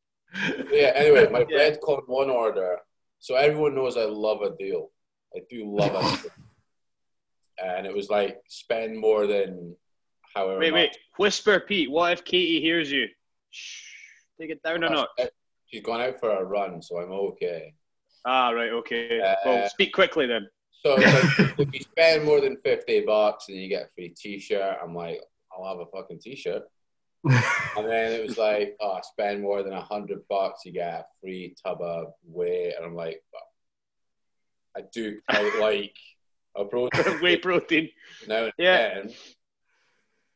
Yeah. Anyway, my Yeah. Redcon one order. So everyone knows I love a deal. I do love a deal. And it was like spend more than however. Wait, much. wait. Whisper, Pete. What if Katie hears you? Shh. Take it down a notch. She's gone out for a run, so I'm okay. Ah, right. Okay. Uh, well, speak quickly then. So like, if you spend more than fifty bucks and you get a free T-shirt, I'm like, I'll have a fucking T-shirt. And then it was like, oh, spend more than a hundred bucks, you get a free tub of whey, and I'm like, I do quite like a protein Whey protein. now and Yeah. then.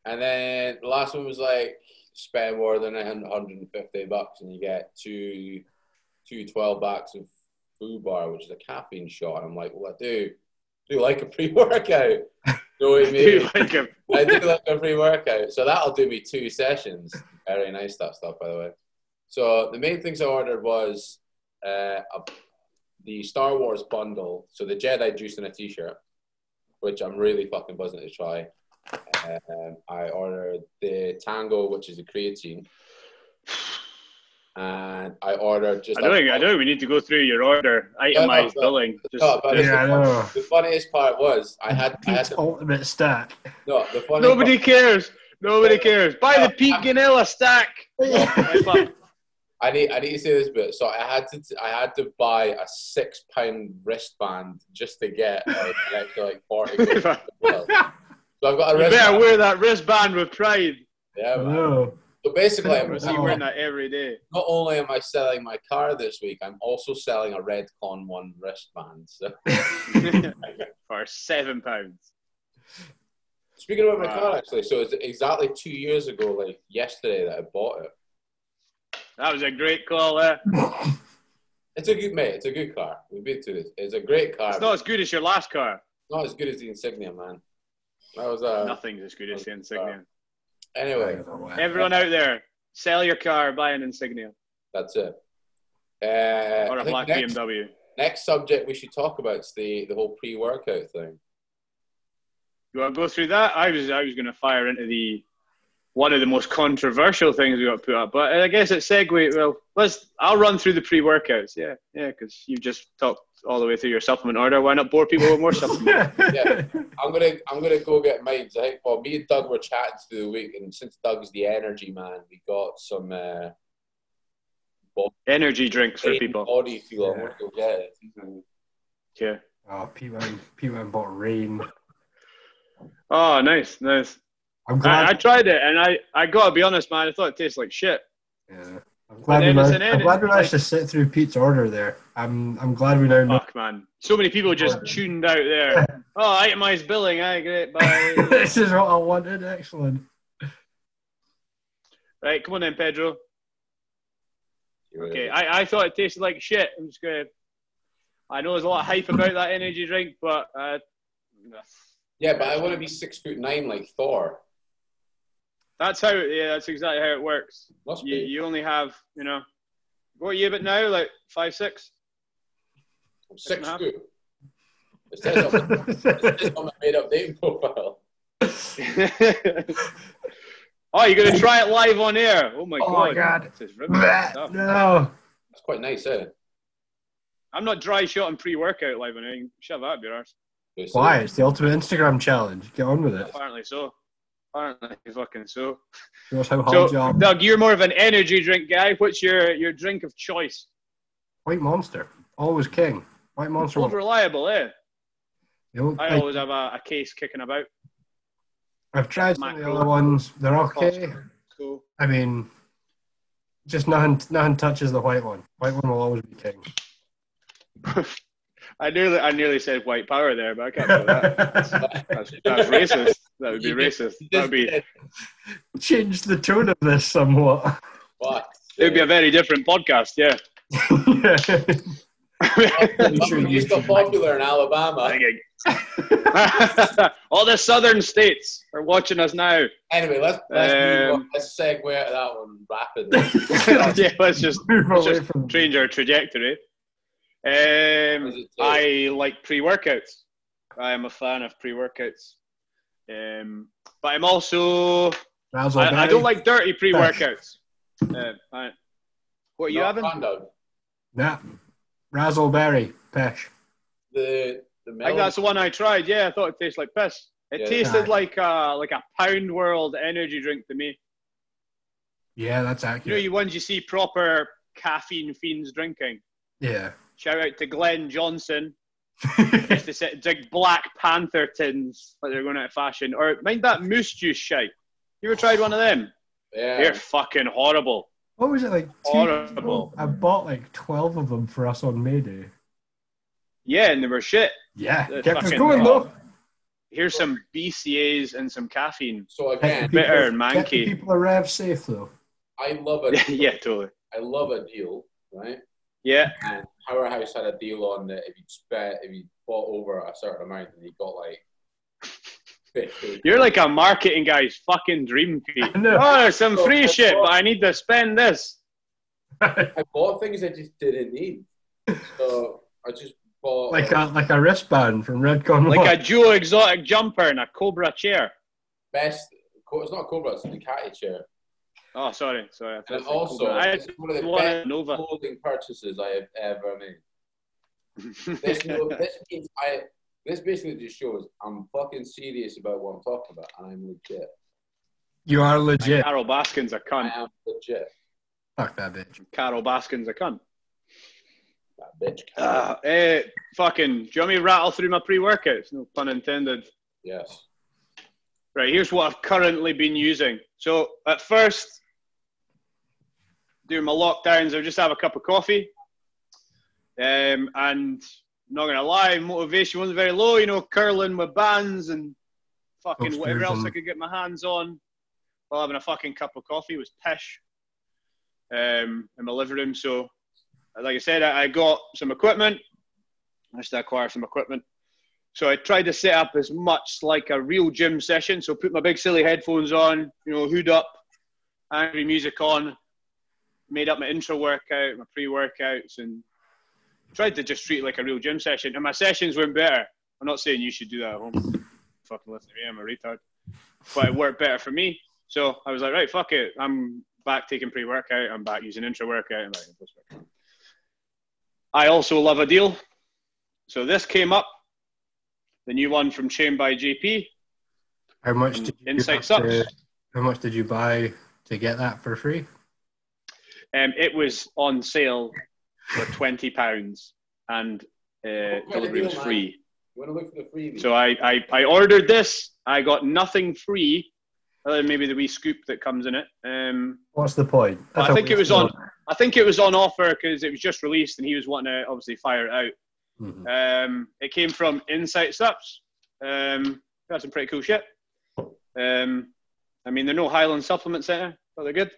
And then the last one was like, spend more than a hun- 150 bucks and you get two, two 12 packs of food bar, which is a caffeine shot. And I'm like, well, I do, do like a pre workout. know what I Do you like? I do like a free workout. So that'll do me two sessions. Very nice, that stuff, by the way. So the main things I ordered was uh, a, the Star Wars bundle. So the Jedi juice and a t shirt, which I'm really fucking buzzing to try. Um, I ordered the Tango, which is a creatine. And I ordered just I don't think I don't we need to go through your order. Itemized but- billing. Just, No, but Yeah, I know. the funniest part was I had, I had Pete's ultimate stack. no the funny nobody cares. Nobody cares. Buy the Pete Ganella stack. I need I need to say this bit. So I had to I had to buy a six pound wristband just to get like an extra like forty. quid. so I've got a You better wear that wristband with pride. Yeah, man. No. So basically, I'm, wearing that every day. not only am I selling my car this week, I'm also selling a Redcon one wristband. So For seven pounds. speaking about my Wow. car, actually, so it's exactly two years ago, like yesterday, that I bought it. That was a great call there. It's a good mate. It's a good car. We've been through this. It's a great car. It's not as good as your last car. not as good as the Insignia, man. That was uh, Nothing's as good as the Insignia. Anyway. Everyone out there, sell your car, buy an Insignia That's it. Uh, or I a think black next, BMW. next subject we should talk about is the, the whole pre-workout thing. You want to go through that? I was I was going to fire into the one of the most controversial things we got put up, but I guess it segue. Well, let's. I'll run through the pre-workouts. Yeah, yeah, because you just talked all the way through your supplement order. Why not bore people with more supplements? Yeah. I'm gonna I'm gonna go get mine. I think well, me and Doug were chatting through the week, and since Doug's the energy man, we got some uh, Energy drinks for people. body fuel. I'm gonna go get it. Yeah. Oh, Pete went, Pete went bought Reign. Oh, nice, nice. I'm glad. I, I tried it, and I I gotta be honest, man. I thought it tasted like shit. yeah. I'm glad, we managed, I'm glad we managed like- to sit through Pete's order there. I'm I'm glad we now know. Fuck, man. So many people just tuned out there. Oh, itemized billing. I great. Bye. this is what I wanted. Excellent. right, come on then, Pedro. Okay. I, I thought it tasted like shit. I'm just gonna. I know there's a lot of hype about that energy drink, but uh, Yeah, but I want to be six foot nine like Thor. That's how. Yeah, that's exactly how it works. Must You, be. you only have, you know, what are you about now? Like five, six? I'm six and a half. two. It says on, it says on my made up dating profile. oh, you're gonna try it live on air? Oh my Oh god! my God. This is riveting stuff. no. That's quite nice, eh? I'm not dry shot and pre-workout live on air. You can Shove that up your arse. Why? It's the ultimate Instagram challenge. Get on with it. Apparently so. Apparently fucking so. Show us how hard So, you are. Doug, you're more of an energy drink guy. What's your your drink of choice? White Monster. Always king. White Monster. Old reliable, eh? Know, I like, always have a, a case kicking about. I've tried some of the other ones. They're okay. Cool. I mean, just nothing, nothing touches the white one. White one will always be king. I nearly I nearly said white power there, but I can't do that. That's, that's racist. That would be racist. That would be. Change the tone of this somewhat. Fuck. it would be a very different podcast, yeah. sure you He's got popular in Alabama. All the southern states are watching us now. Anyway, let's let's, move Um, on. let's segue out of that one rapidly. yeah, let's just Let's just change our trajectory. What Um, does it taste? I like pre-workouts. I am a fan of pre-workouts. Um, but I'm also I, I don't like dirty pre-workouts. Uh, I, what are you Not having? fun, Doug. Nah. Razzleberry. Pesh. The the I think that's the one I tried. Yeah, I thought it tasted like piss. It Yeah. tasted like a like a Pound World energy drink to me. Yeah, that's accurate. You know, accurate. you ones you see proper caffeine fiends drinking. Yeah. Shout out to Glenn Johnson. used to sit dig Black Panther tins like they're going out of fashion. Or mind that moose juice shite. You ever tried one of them? yeah. They're fucking horrible. what was it like? Two Horrible. I bought like 12 of them for us on May Day. Yeah, and they were shit. Yeah. They're Kept us fucking going raw. though. Here's some BCAs and some caffeine. So Kept the again, people- Bitter and manky. People are rev safe though. I love a yeah, totally. I love a deal, right? Yeah, And Powerhouse had a deal on that if you spent if you bought over a certain amount, and you got like fifty. you're like a marketing guy's fucking dream, Pete. I know. Oh, there's some free shit, but I need to spend this. I bought things I just didn't need, so I just bought like a uh, like a wristband from Redcon. Like Watch. a Joe Exotic jumper and a Cobra chair. best. It's not a Cobra, it's a Ducati chair. Oh, sorry, sorry. I And it also, Cobra. I it's one of the best a Nova. clothing purchases I have ever made. This, this means I. This basically just shows I'm fucking serious about what I'm talking about, and I'm legit. you are legit. Carole Baskin's a I cunt. am legit. Fuck that bitch. Carole Baskin's a cunt. That bitch. Uh, eh, fucking, do you want me to rattle through my pre-workouts? No pun intended. yes. Right, here's what I've currently been using. So at first, during my lockdowns, I would just have a cup of coffee. Um, and not gonna lie, motivation wasn't very low. You know, curling with bands and fucking whatever else. I could get my hands on while having a fucking cup of coffee was pish. Um, in my living room. So, like I said, I, I got some equipment. I just acquired some equipment. So I tried to set up as much like a real gym session. So put my big silly headphones on, you know, hood up, angry music on, made up my intra workout, my pre-workouts, and tried to just treat it like a real gym session. And my sessions went better. I'm not saying you should do that at home. Fucking listen to me, I'm a retard. But it worked better for me. So I was like, right, fuck it. I'm back taking pre-workout. I'm back using intra workout. And like, I also love a deal. So this came up the new one from Chain by JP. How much did you Insight sucks. How much did you buy to get that for free? Um, it was on sale for twenty pounds, and uh, What kind of delivery was free. You want to look for the freebie? So I, I, I ordered this. I got nothing free, other than maybe the wee scoop that comes in it. Um, What's the point? I That's a think it was on- I think it was on offer because it was just released, and he was wanting to obviously fire it out. Mhm. Um, it came from Insight Subs. Um, got some pretty cool shit. Um, I mean, they're no Highland Supplement Center, but they're good.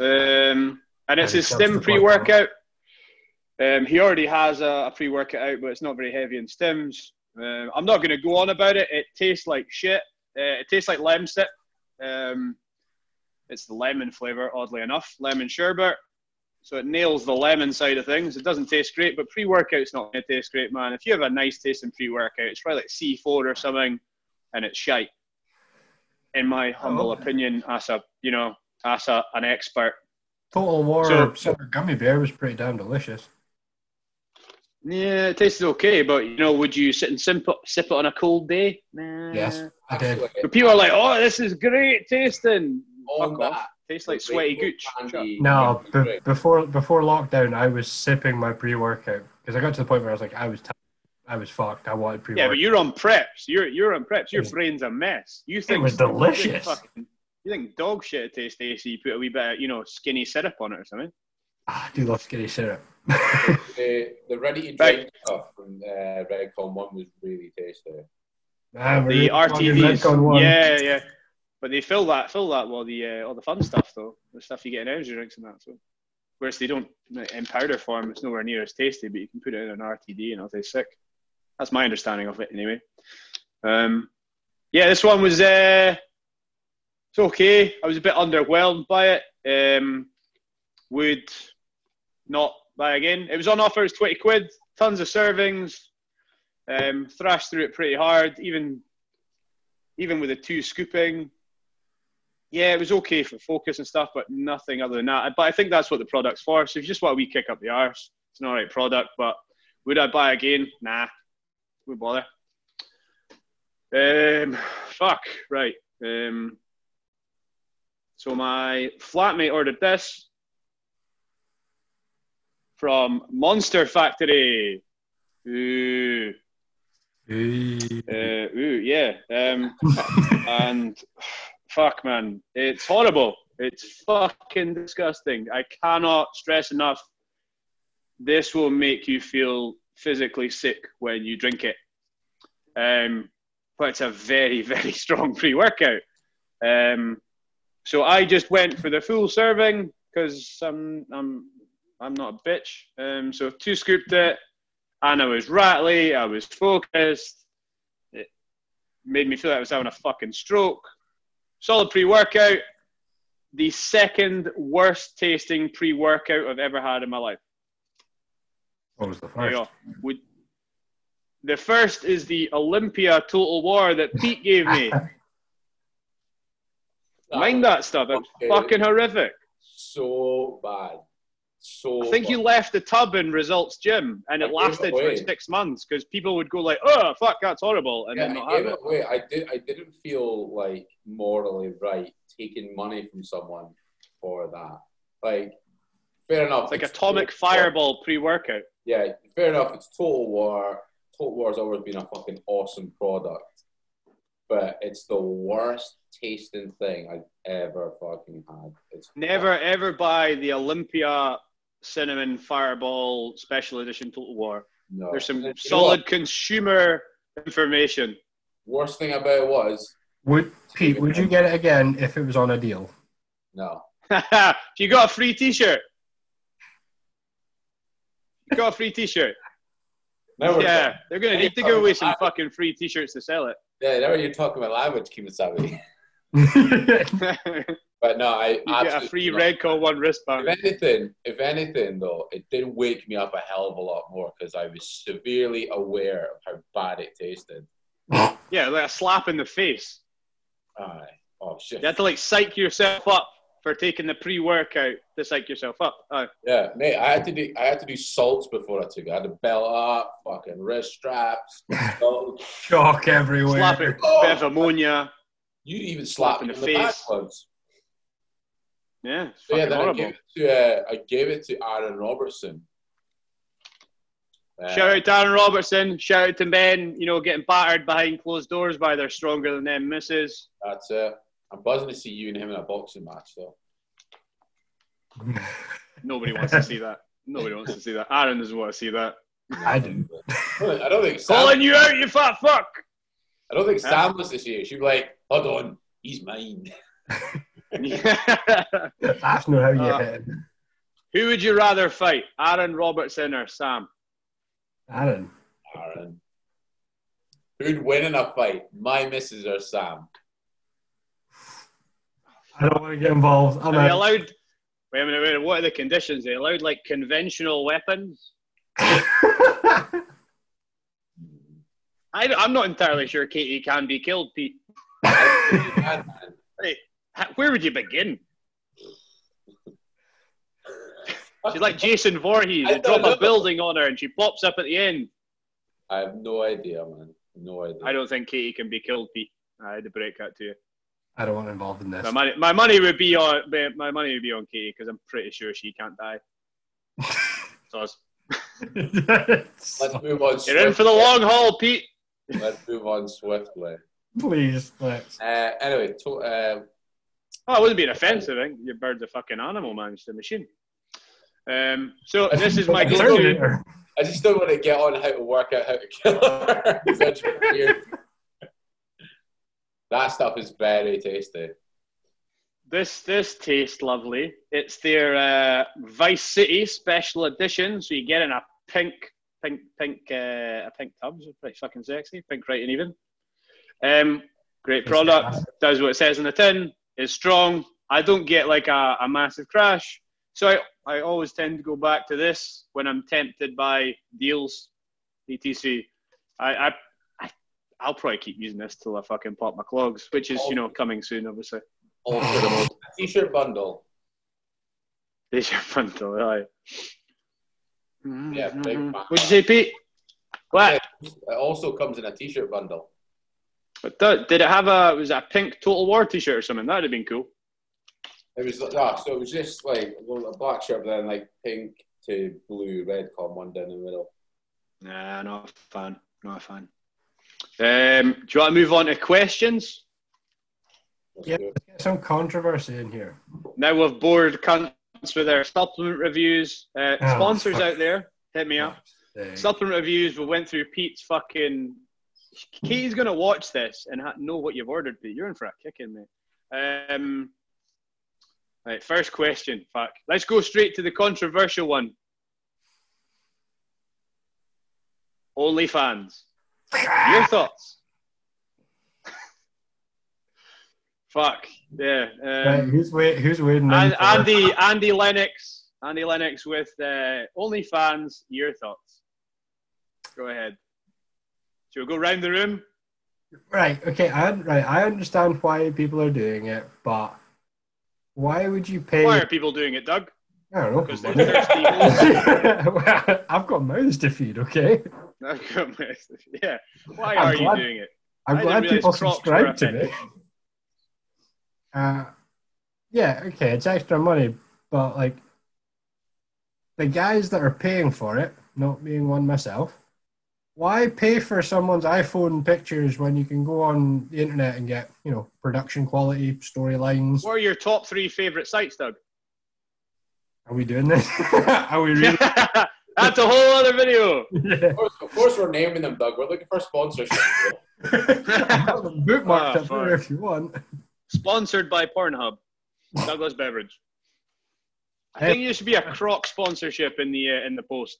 Um, and it's his stim pre workout. Um, he already has a, a pre workout out, but it's not very heavy in stims. Uh, I'm not going to go on about it. It tastes like shit. Uh, it tastes like Lemsip. Um, It's the lemon flavor, oddly enough, lemon sherbet. So it nails the lemon side of things. It doesn't taste great, but pre-workout's not going to taste great, man. If you have a nice tasting pre-workout, it's probably like C4 or something, and it's shite. In my humble Oh. opinion, as a you know, as a, an expert. Total War So- Super Gummy Bear was pretty damn delicious. Yeah, it tasted okay, but you know, would you sit and sip it, sip it on a cold day? Nah. Yes, I did. But people are like, "Oh, this is great tasting." on Fuck off. that, Tastes like sweaty rainbow gooch. Shut up. candy No, was be- great. before before lockdown, I was sipping my pre-workout because I got to the point where I was like, I was, t- I was fucked. I wanted Yeah, pre-workout. but you're on preps. You're you're on preps. Your was- brain's a mess. You think it was delicious. fucking- You think dog shit tastes tasty? You put a wee bit, of, you know, skinny syrup on it or something. Ah, I do love skinny syrup. the, the ready to drink Right. stuff from uh, Redcon 1 was really tasty. Ah, The really plugging one. Yeah, yeah. But they fill that, fill that with all the uh, all the fun stuff though, the stuff you get in energy drinks and that. So, whereas they don't in powder form, it's nowhere near as tasty. But you can put it in an RTD and it'll taste sick. That's my understanding of it anyway. Um, yeah, this one was uh, it's okay. I was a bit underwhelmed by it. Um, would not buy again. It was on offer. It's twenty quid. Tons of servings. Um, thrashed through it pretty hard. Even even with the two scooping. Yeah, it was okay for focus and stuff, but nothing other than that. But I think that's what the product's for. So if you just want a wee kick up the arse, it's an alright product. But would I buy again? Nah, wouldn't bother. Um, fuck, right. Um, so my flatmate ordered this from Monster Factory. Ooh, Ooh. uh, ooh, yeah. Um, and fuck, man, it's horrible. It's fucking disgusting. I cannot stress enough. This will make you feel physically sick when you drink it. Um, but it's a very, very strong pre-workout. Um, so I just went for the full serving because I'm, I'm, I'm not a bitch. Um, so two scooped it, and I was rattly. I was focused It made me feel like I was having a fucking stroke. Solid pre workout. The second worst tasting pre workout I've ever had in my life. What was the first? The first is the Olympia Total War that Pete gave me. Mind that stuff. It's fucking horrific. So bad. So I think you left the tub in Results Gym and it gave lasted it for six months because people would go like, oh, fuck, that's horrible, and Yeah, then not I have it. away. I did. I didn't feel like morally right taking money from someone for that. Like, fair enough. It's like it's Atomic Fireball pre workout. Yeah, fair enough. It's Total War. Total War's always been a fucking awesome product, but it's the worst tasting thing I've ever fucking had. It's Never ever buy the Olympia Cinnamon Fireball Special Edition Total War. No. There's some You solid consumer information. Worst thing about it was Would Pete? Would you get it again if it was on a deal? no. if you got a free T-shirt, you got a free T-shirt. Never. yeah, they're gonna need to give away some fucking free T-shirts to sell it. Yeah, now you're talking about language, Kemosabe. it. But no, I you get a free not. Redcon one wristband. If anything, if anything though, it did wake me up a hell of a lot more because I was severely aware of how bad it tasted. Yeah, like a slap in the face. Aye. Oh shit. You had to like psych yourself up for taking the pre-workout to psych yourself up. Aye. Yeah, mate. I had to do. I had to do salts before I took it. I had to belt up, fucking wrist straps. salts. Shock everywhere. slap it, Oh. bit of ammonia. You even slapped Slap in the the face. once. Yeah, it's So yeah, fucking then I gave it to. Uh, I gave it to Aaron Robertson. Uh, Shout out to Aaron Robertson. Shout out to men, you know, getting battered behind closed doors by their stronger than them misses. That's it. I'm buzzing to see you and him in a boxing match, though. Nobody wants to see that. Nobody wants to see that. Aaron doesn't want to see that. I do. I don't think Sam, Calling you out, you fat fuck. I don't think Huh? Sam was this year. She'd be like, "Hold on, he's mine." That's not how you Uh, hit it. Who would you rather fight, Aaron Robertson or Sam? Aaron. Aaron. Who'd win in a fight? My missus or Sam? I don't want to get involved. I'm Are they allowed? Wait a minute, wait a minute. What are the conditions? Are they allowed like conventional weapons? I, am not entirely sure Katie can be killed, Pete. Man, Ha- Where would you begin? She's like Jason Voorhees. I You drop don't know. a building on her and she pops up at the end. I have no idea, man. No idea. I don't think Katie can be killed, Pete. I had to break that to you. I don't want to involve in this. My money, my money would be on my money would be on Katie because I'm pretty sure she can't die. So it's- Let's move on. you're in for the long haul, Pete. Let's move on swiftly. Please, let's. Uh, anyway, to, uh, Oh, I wasn't being offensive. I think your bird's a fucking animal, man. It's a machine. Um, so this is my go-to. I just don't want to get on how to work out how to kill her. It's. That stuff is very tasty. This this tastes lovely. It's their uh, Vice City special edition. So you get in a pink, pink, pink, uh, a pink tubs It's pretty fucking sexy. Pink, right and even. Um, great product. Does what it says in the tin. Is strong. I don't get like a, a massive crash. So I, I always tend to go back to this when I'm tempted by deals, etc. I, I, I I'll probably keep using this till I fucking pop my clogs, which is you know coming soon, obviously. All for the most. A t-shirt bundle. There's your bundle, aye. Yeah, big fan. What'd you say, Pete? What? It also comes in a t-shirt bundle. But that- Did it have a was it a pink Total War T-shirt or something? That'd have been cool. It was ah, so it was just like a little- a black shirt, but then like pink to blue, Redcon one down the middle. Nah, not a fan. Not a fan. Um, do you want to move on to questions? Let's Yeah, let's get some controversy in here. Now we've bored cunts with our supplement reviews. Uh, Oh, sponsors fuck. out there, hit me up. Supplement reviews. We went through Pete's fucking. Katie's gonna watch this and ha- know what you've ordered, Pete. You're in for a kicking, mate. Um, right, first question. Fuck. Let's go straight to the controversial one. OnlyFans. Your thoughts? Fuck. Yeah. Right, Um, who's wait? Who's waiting? and Andy, Andy Lennox, Andy Lennox with uh, OnlyFans. Your thoughts? Go ahead. Shall we go round the room? Right. Okay. I right. I understand why people are doing it, but why would you pay? Why are people doing it, Doug? I don't know. Because they're thirsty. Well, I've got mouths to feed. Okay. I've got my- yeah. Why I'm are glad- you doing it? I'm I glad people subscribe to me. Uh, yeah. Okay. It's extra money, but like the guys that are paying for it, not being one myself. Why pay for someone's iPhone pictures when you can go on the internet and get, you know, production quality storylines? What are your top three favourite sites, Doug? Are we doing this? are we really? That's a whole other video. yeah. Of course, of course, we're naming them, Doug. We're looking for sponsorship. I've them bookmarked Ah, up there if you want. Sponsored by Pornhub. Douglas Beverage. I think there should be a Croc sponsorship in the uh, in the post.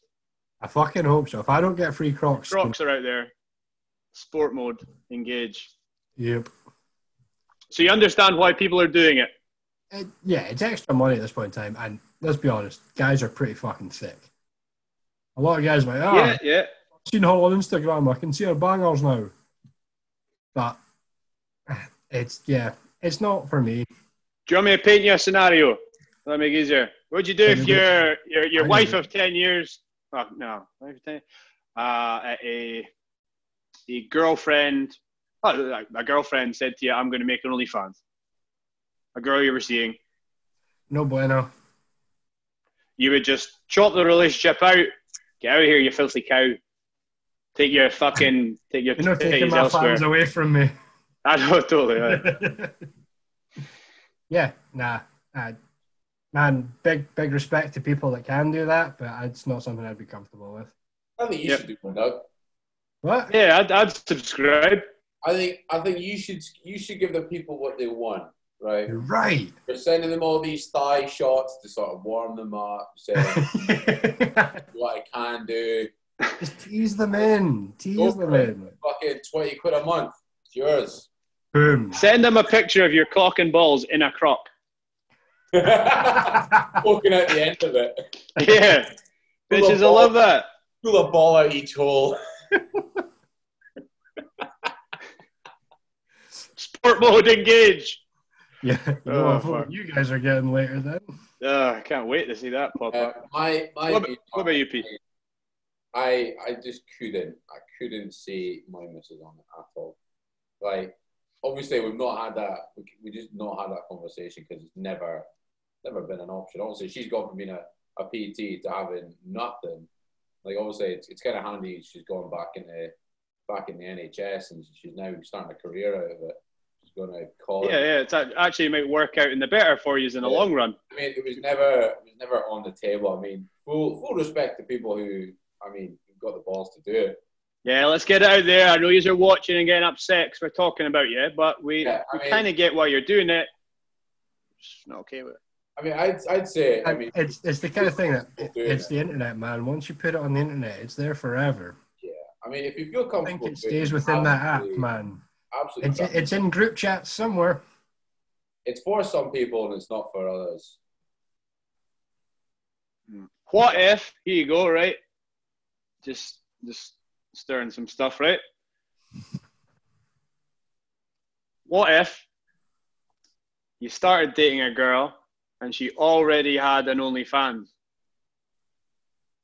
I fucking hope so. If I don't get free Crocs, Crocs are out there. Sport mode, engage. yep. So you understand why people are doing it. It, yeah, it's extra money at this point in time, and let's be honest, guys are pretty fucking thick. A lot of guys are like, oh, Yeah, yeah. I've seen her on Instagram, I can see her bangers now. But it's yeah, it's not for me. Do you want me to paint you a scenario? That'll make it easier. What'd you do if your your, your wife of ten years? Oh, no, wife of 10, uh, a a girlfriend. Oh, a girlfriend said to you, "I'm going to make an OnlyFans." A girl you were seeing, No bueno. you would just chop the relationship out. Get out of here, you filthy cow. Take your fucking take your You're not taking my elsewhere. fans away from me. I know totally. right. yeah, nah. Uh, man, big big respect to people that can do that, but it's not something I'd be comfortable with. I think you Yep. should do one, Doug. What? Yeah, I'd, I'd subscribe. I think I think you should you should give the people what they want, right? You're right. You're sending them all these thigh shots to sort of warm them up, saying what I can do. Just tease them in. Tease Go them in. Fucking twenty quid a month. It's yours. Boom. Send them a picture of your cock and balls in a Croc. Poking out the end of it. Yeah. Full of Bitches will love that. Pull a ball out each hole. Sport mode engage. Yeah. You Oh, you guys are getting later then. Uh, I can't wait to see that pop Uh, up. my, my, What about, what about you, Pete? I I just couldn't. I couldn't see my missus on it at all. Like, obviously, we've not had that. We, just not had that conversation because it's never, never been an option. Obviously, she's gone from being a, a PT to having nothing. Like, obviously, it's, it's kind of handy. She's gone back in the back in the NHS and she's now starting a career out of it. She's going to call Yeah, yeah. It's actually might work out in the better for you in the Yeah. long run. I mean, it was never it was never on the table. I mean, full full respect to people who, I mean, got the balls to do it. Yeah, let's get it out there. I know you are watching and getting upset 'cause we're talking about you, but we, Yeah, we mean- kind of get why you're doing it. Just not okay with it. I mean, I'd I'd say, I mean, it's it's the kind of thing that it's the internet, man. Once you put it on the internet, it's there forever. yeah. I mean, if you feel I think comfortable, it stays within that app, man. Absolutely, It's it's in group chats somewhere. it's for some people and it's not for others. Hmm. What if? Here you go, right? Just, just stirring some stuff, right? What if you started dating a girl and she already had an OnlyFans?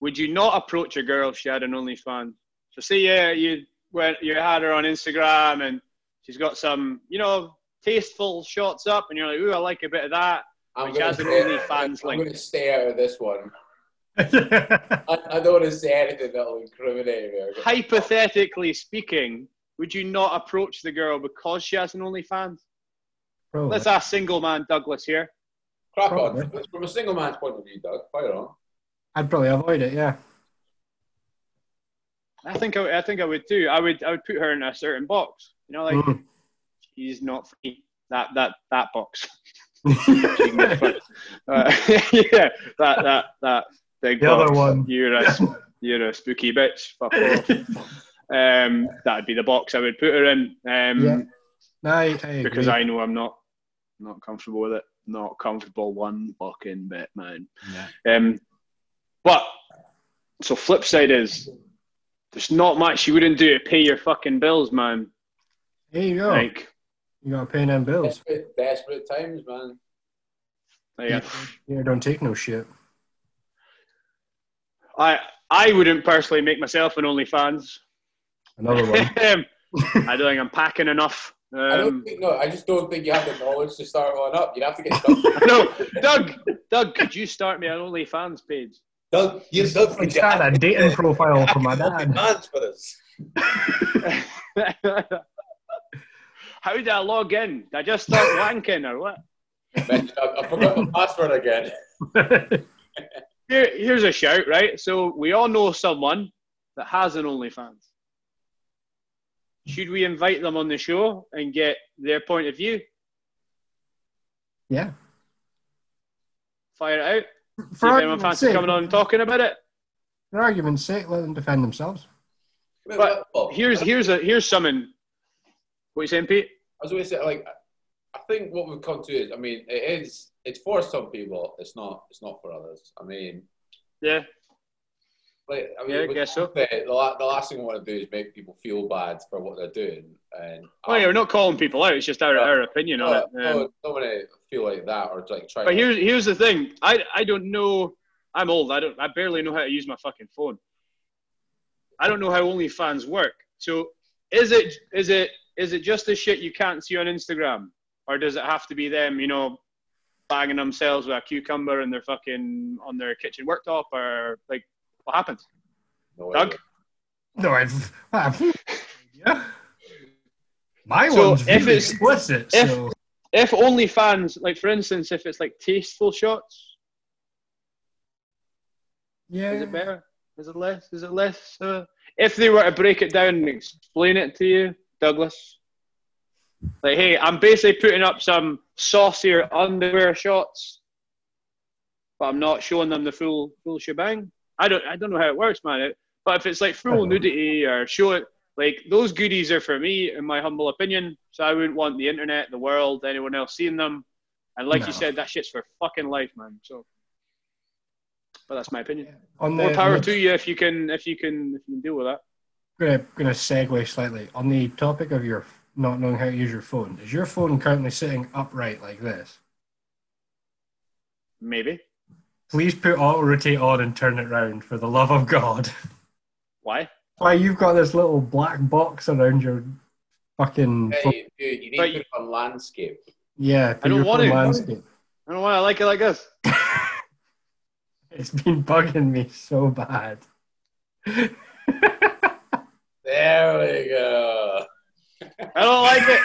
Would you not approach a girl if she had an OnlyFans? So, say yeah, you went, you had her on Instagram and she's got some, you know, tasteful shots up, and you're like, ooh, I like a bit of that. I'm Which has an stay- OnlyFans I'm going to stay out of this one. Probably. I, I don't want to say anything that will incriminate me. hypothetically speaking, would you not approach the girl because she has an OnlyFans? Let's ask single man Douglas here. Crack Probably. on. From a single man's point of view, Doug, fire on. I'd probably avoid it. Yeah. I think I, I think I would too. I would I would put her in a certain box. You know, like Mm. she's not free. That that that box. She can get fucked. Uh, yeah, that that that big The box. other one. You're a you're a spooky bitch. Fuck off. Um, that'd be the box I would put her in. Um, Yeah. No, I, I agree. because I know I'm not not comfortable with it. Not comfortable one fucking bit, man. Yeah. Um, but so flip side is there's not much you wouldn't do to pay your fucking bills, man. There you go. Like, you got paying them bills. Desperate, desperate times, man. like, Yeah, don't take no shit. I I wouldn't personally make myself an OnlyFans. Another one. um, I don't think I'm packing enough. I don't Um, think, no, I just don't think you have the knowledge to start one up. You'd have to get Doug. no, Doug, Doug, could you start me an OnlyFans page? Doug, you Doug, Like that, a dating profile for my dad. Man's for us. How did I log in? Did I just start wanking or what? Man, I, I forgot my password again. Here, here's a shout, right? So we all know someone that has an OnlyFans. Should we invite them on the show and get their point of view? yeah. Fire it out. See For if anyone fancy sake, coming on and talking about it. for argument's sake, let them defend themselves. But here's here's a here's something. What you saying, Pete? I was going to say, like, I think what we've come to is, I mean, it is, it's for some people. It's not, it's not for others. I mean, Yeah. like, I mean, Yeah, I guess so. The, the, last thing we want to do is make people feel bad for what they're doing. And Well, yeah, we're not calling people out. It's just our, our opinion on it. Um, no, don't want to feel like that or like try. But to, here's here's the thing. I I don't know. I'm old. I don't. I barely know how to use my fucking phone. I don't know how OnlyFans work. So is it is it is it just the shit you can't see on Instagram, or does it have to be them? You know, bagging themselves with a cucumber in their fucking on their kitchen worktop, or like what happened? no Doug? idea. No, I've. I've yeah. My So one's if really it's- explicit, if- so If OnlyFans, like for instance, if it's like tasteful shots, yeah. Is it better? Is it less? Is it less? Uh, if they were to break it down and explain it to you, Douglas, like, hey, I'm basically putting up some saucier underwear shots, but I'm not showing them the full full shebang. I don't I don't know how it works, man. But if it's like full nudity or show it Like those goodies are for me, in my humble opinion. So I wouldn't want the internet, the world, anyone else seeing them. And like No. you said, that shit's for fucking life, man. So, but that's my opinion. On More the, power the- to you if you can, if you can, if you can deal with that. gonna gonna segue slightly on the topic of your not knowing how to use your phone. Is your phone currently sitting upright like this? Maybe. Please put auto rotate on and turn it round for the love of God. Why? Why you've got this little black box around your fucking phone. Hey, dude, you need But to you- put it on landscape. yeah? put I don't want phone to. Landscape. I don't know why I like it like this. It's been bugging me so bad. There we go. I don't like it.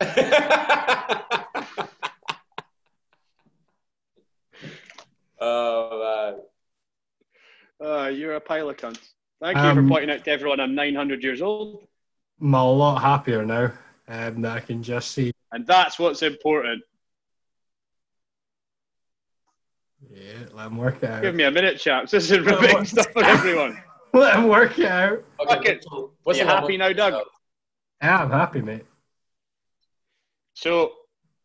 oh man. Uh, you're a pile of cunts. Thank you Um, for pointing out to everyone I'm 900 years old, I'm a lot happier now um, that I can just see. and that's what's important. Yeah, let him work it out. Give me a minute, chaps. This is riveting stuff for everyone. Let him work it out. man. Fuck it. What's you happy now, Doug? Yeah, I'm happy, mate. So,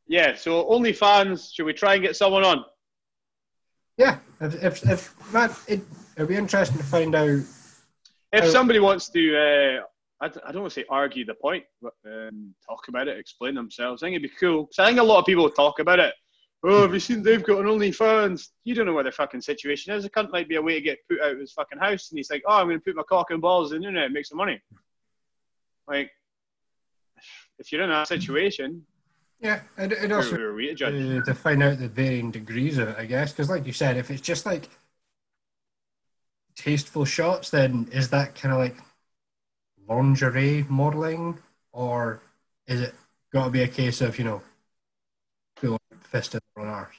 yeah, so OnlyFans, should we try and get someone on? Yeah, if if, if Matt, it, it'll be interesting to find out. If Oh. somebody wants to, uh, I, d- I don't want to say argue the point, but um, talk about it, explain themselves, I think it'd be cool. Because I think a lot of people talk about it. Oh, have you seen they've got an OnlyFans? You don't know what their fucking situation is. A cunt might be a way to get put out of his fucking house, and he's like, oh, I'm going to put my cock and balls in the internet and make some money. Like, if you're in that situation, Yeah, it, it also who are we to judge? uh, to find out the varying degrees of it, I guess. Because, like you said, if it's just like tasteful shots, then is that kind of like lingerie modeling, or is it got to be a case of you know, fist in their own arse?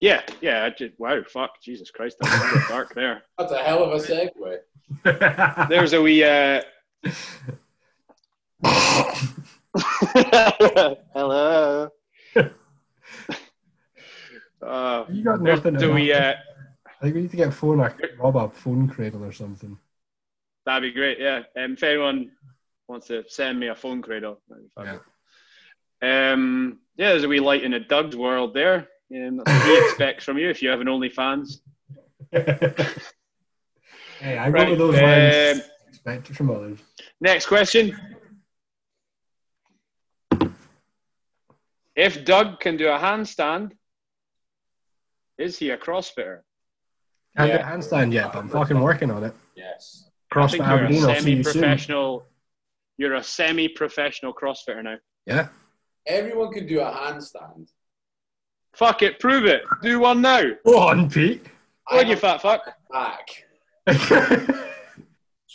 Yeah, yeah. I just, wow, fuck, Jesus Christ, that's a dark there. That's a hell of a segue. There's a wee. Uh, Hello. uh, you got nothing. a to wee. Uh, I think we need to get a phone, a rob a phone cradle or something. that'd be great. Yeah. Um, if anyone wants to send me a phone cradle, that'd be fabulous. Um, yeah, there's a wee light in a Doug's world there. Um, that's what he expects from you if you have an OnlyFans. hey, I go Right. with those lines. Um, Expect it from others. Next question. If Doug can do a handstand, is he a CrossFitter? Can't do Yeah. a handstand yet, but I'm fucking working on it. Yes. I CrossFit think you're a Aberdeen, I'll see you soon. semi-professional. You're a semi-professional CrossFitter now. Yeah. Everyone can do a handstand. Fuck it, prove it. Do one now. Go on, Pete. Go on, you have fat fuck. back.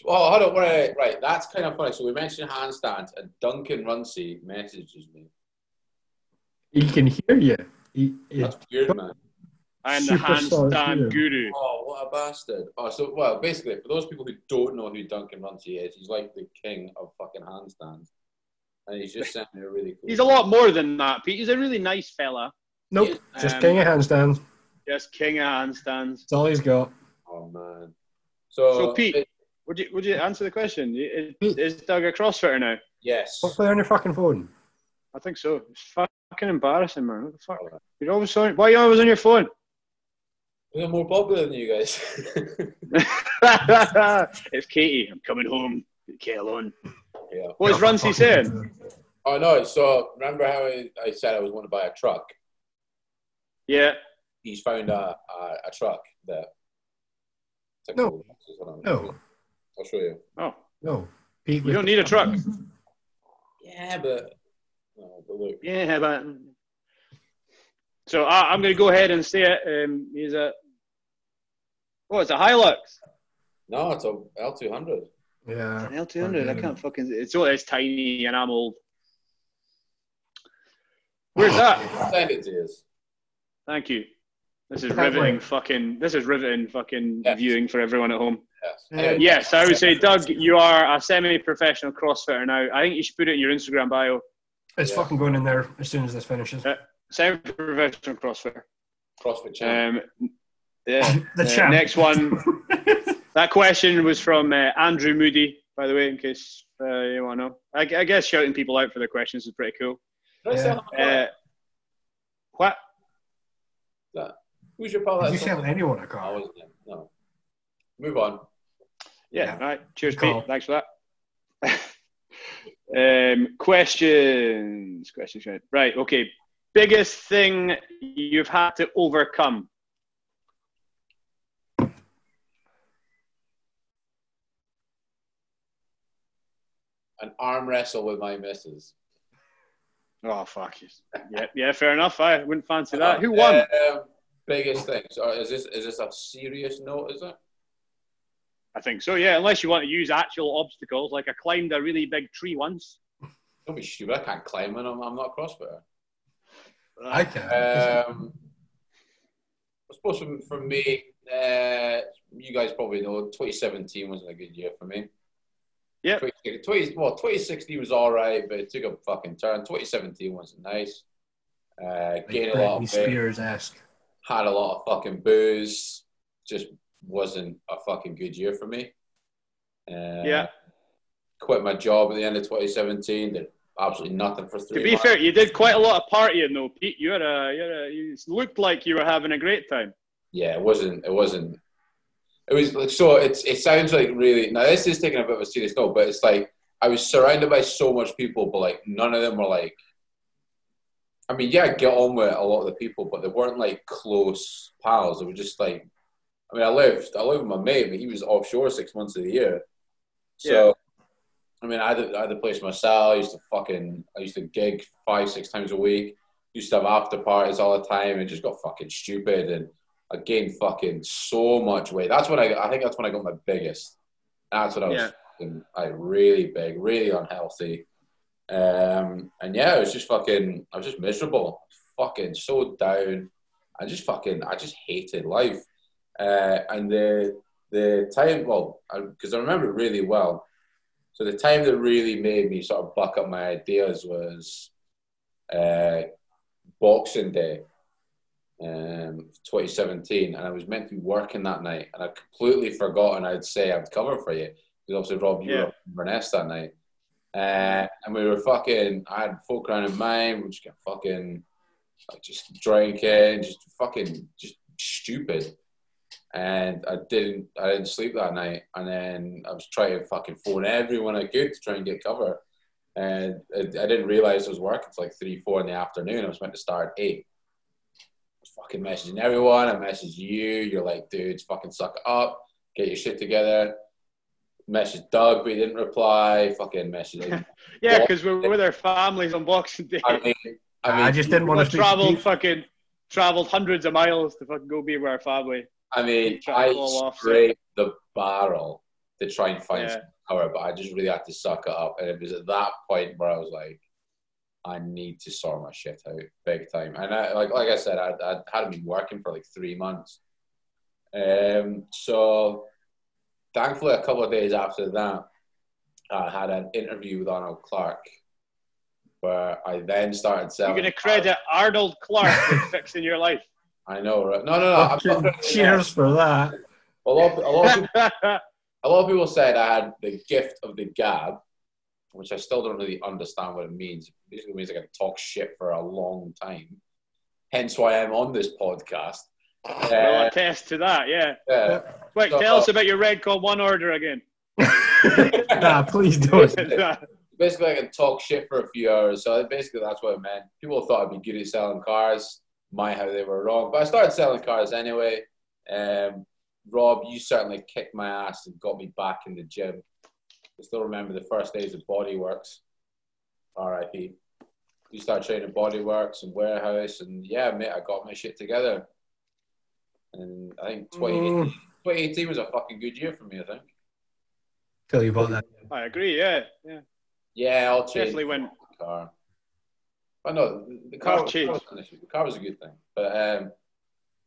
Oh, hold on. Right, right, that's kind of funny. So we mentioned handstands, and Duncan Runcie messages me. he can hear you. He, he- That's weird, man. I am the handstand hero. guru. Oh, what a bastard. Oh, so, well, basically, for those people who don't know who Duncan Runcie is, he's like the king of fucking handstands. And he's just sent me a really cool. He's a lot more than that, Pete. He's a really nice fella. nope, just Um, king of handstands. Just king of handstands. That's all he's got. Oh, man. So, So, Pete- it- Would you would you answer the question? Is, Pete. is Doug a CrossFitter now? yes. Don't play on your fucking phone. I think so. It's fucking embarrassing, man. What the fuck? You're always on. Why are you always on your phone? We're more popular than you guys. it's Katie. I'm coming home. Leave Kate alone. Yeah. What is Runcie saying? Oh, no. So, remember how I, I said I was going to buy a truck? Yeah. He's found a, a, a truck that. No. No, I'll show you. Oh, no. Pete, you don't need a truck. Yeah, but. No, but look. Yeah, but. So I, I'm going to go ahead and say it. Um, he's a. Oh, it's a Hilux. No, it's a L200. Yeah. An L200. I can't fucking. It's all. it's tiny and I'm old. Where's that? Send it to you. Thank you. This is riveting fucking. This is riveting fucking Yes. viewing for everyone at home. Yes. Anyway, Yes, I would say, Doug, you are a semi-professional CrossFitter now. I think you should put it in your Instagram bio. It's Yeah. fucking going in there as soon as this finishes. Uh, Semi-professional CrossFitter. CrossFit champ. Um, yeah. The Uh, champ. next one. That question was from uh, Andrew Moody, by the way, in case uh, you want to know. I, I guess shouting people out for their questions is pretty cool. Did I yeah. him a Uh, what? that? Who's your pal? Did you that anyone a I car? wasn't. No. Move on. Yeah, Yeah. all right. Cheers, Good Pete. Thanks for that. um, questions. Questions. right. Right. Okay. Biggest thing you've had to overcome. An arm wrestle with my missus. Oh fuck you. Yeah, yeah, fair enough. I wouldn't fancy that. Who won? Um, biggest thing. So is this is this a serious note? Is it? I think so. Yeah, unless you want to use actual obstacles, like I climbed a really big tree once. Don't be stupid. I can't climb and I'm, I'm not a CrossFitter. I can. Um, I suppose for, for me, uh, you guys probably know 2017 wasn't a good year for me. Yep. 20, 20 well, 2016 was all right, but it took a fucking turn. 2017 wasn't nice. Uh, like gained a lot of Spears esque. had a lot of fucking booze. Just wasn't a fucking good year for me. Uh, Yeah. Quit my job at the end of 2017. Did absolutely nothing for three To be months. fair, you did quite a lot of partying though, Pete. You had a, you had a, you looked like you were having a great time. yeah, it wasn't. It wasn't. It was like so. It's. It sounds like really. Now this is taking a bit of a serious note, but it's like I was surrounded by so much people, but like none of them were like. I mean, yeah, I get on with a lot of the people, but they weren't like close pals. They were just like. I mean, I lived. I lived with my mate, but he was offshore six months of the year. So, I mean, I had, I had place myself. I used to fucking. I used to gig five, six times a week. Used to have after parties all the time. It just got fucking stupid and. I gained fucking so much weight. That's when I, I think that's when I got my biggest. That's when I was Yeah. fucking, like really big, really unhealthy. Um, and yeah, it was just fucking, I was just miserable, fucking so down. I just fucking, I just hated life. Uh, and the the time, well, because I, remember it really well. So the time that really made me sort of buck up my ideas was uh, Boxing Day um, 2017, and I was meant to be working that night, and I completely forgotten I'd say I'd cover for you because obviously Rob, you Yeah. were up in Inverness that night, uh, and we were fucking. I had folk around in mind, we just got fucking like just drinking, just fucking just stupid. And I didn't, I didn't sleep that night, and then I was trying to fucking phone everyone I could to try and get cover. And I, I didn't realize I was working until like three, four in the afternoon. I was meant to start at eight fucking messaging everyone. I messaged you. You're like, dudes, fucking suck it up. Get your shit together. Message Doug, but he didn't reply. Fucking message. Yeah, because we were with our families on Boxing Day. I mean, I I, just didn't want we to speak to traveled Pete. fucking traveled hundreds of miles to fucking go be with our family. I mean, I to off, so- scraped the barrel to try and find Yeah. power, but I just really had to suck it up. And it was at that point where I was like, I need to sort my shit out big time. And I, like, like I said, I, I hadn't been working for like three months. Um, so thankfully, a couple of days after that, I had an interview with Arnold Clark, where I then started saying You're going to credit Arnold Clark with fixing your life. I know, right? No, no, no. I'm not Cheers for that. A lot, a lot of people a lot of people said I had the gift of the gab, which I still don't really understand what it means. It basically means I can talk shit for a long time. Hence why I'm on this podcast. We'll Uh, attest to that, yeah. yeah. Quick, So- tell us about your Redcon 1 order again. nah, please don't. Basically, I can talk shit for a few hours. So basically, that's what it meant. People thought I'd be good at selling cars. My how they were wrong, but I started selling cars anyway. Um, Rob, you certainly kicked my ass and got me back in the gym. I still remember the first days of Bodyworks. R.I.P. You start training Bodyworks and Warehouse, and yeah, mate, I got my shit together. And I think 2018, Mm. 2018 was a fucking good year for me. I think. Tell you about that. I agree, yeah. yeah. Yeah, I'll change Definitely went. the car. But no, the- the car, I'll was, change. the car was. The car was a good thing. But um,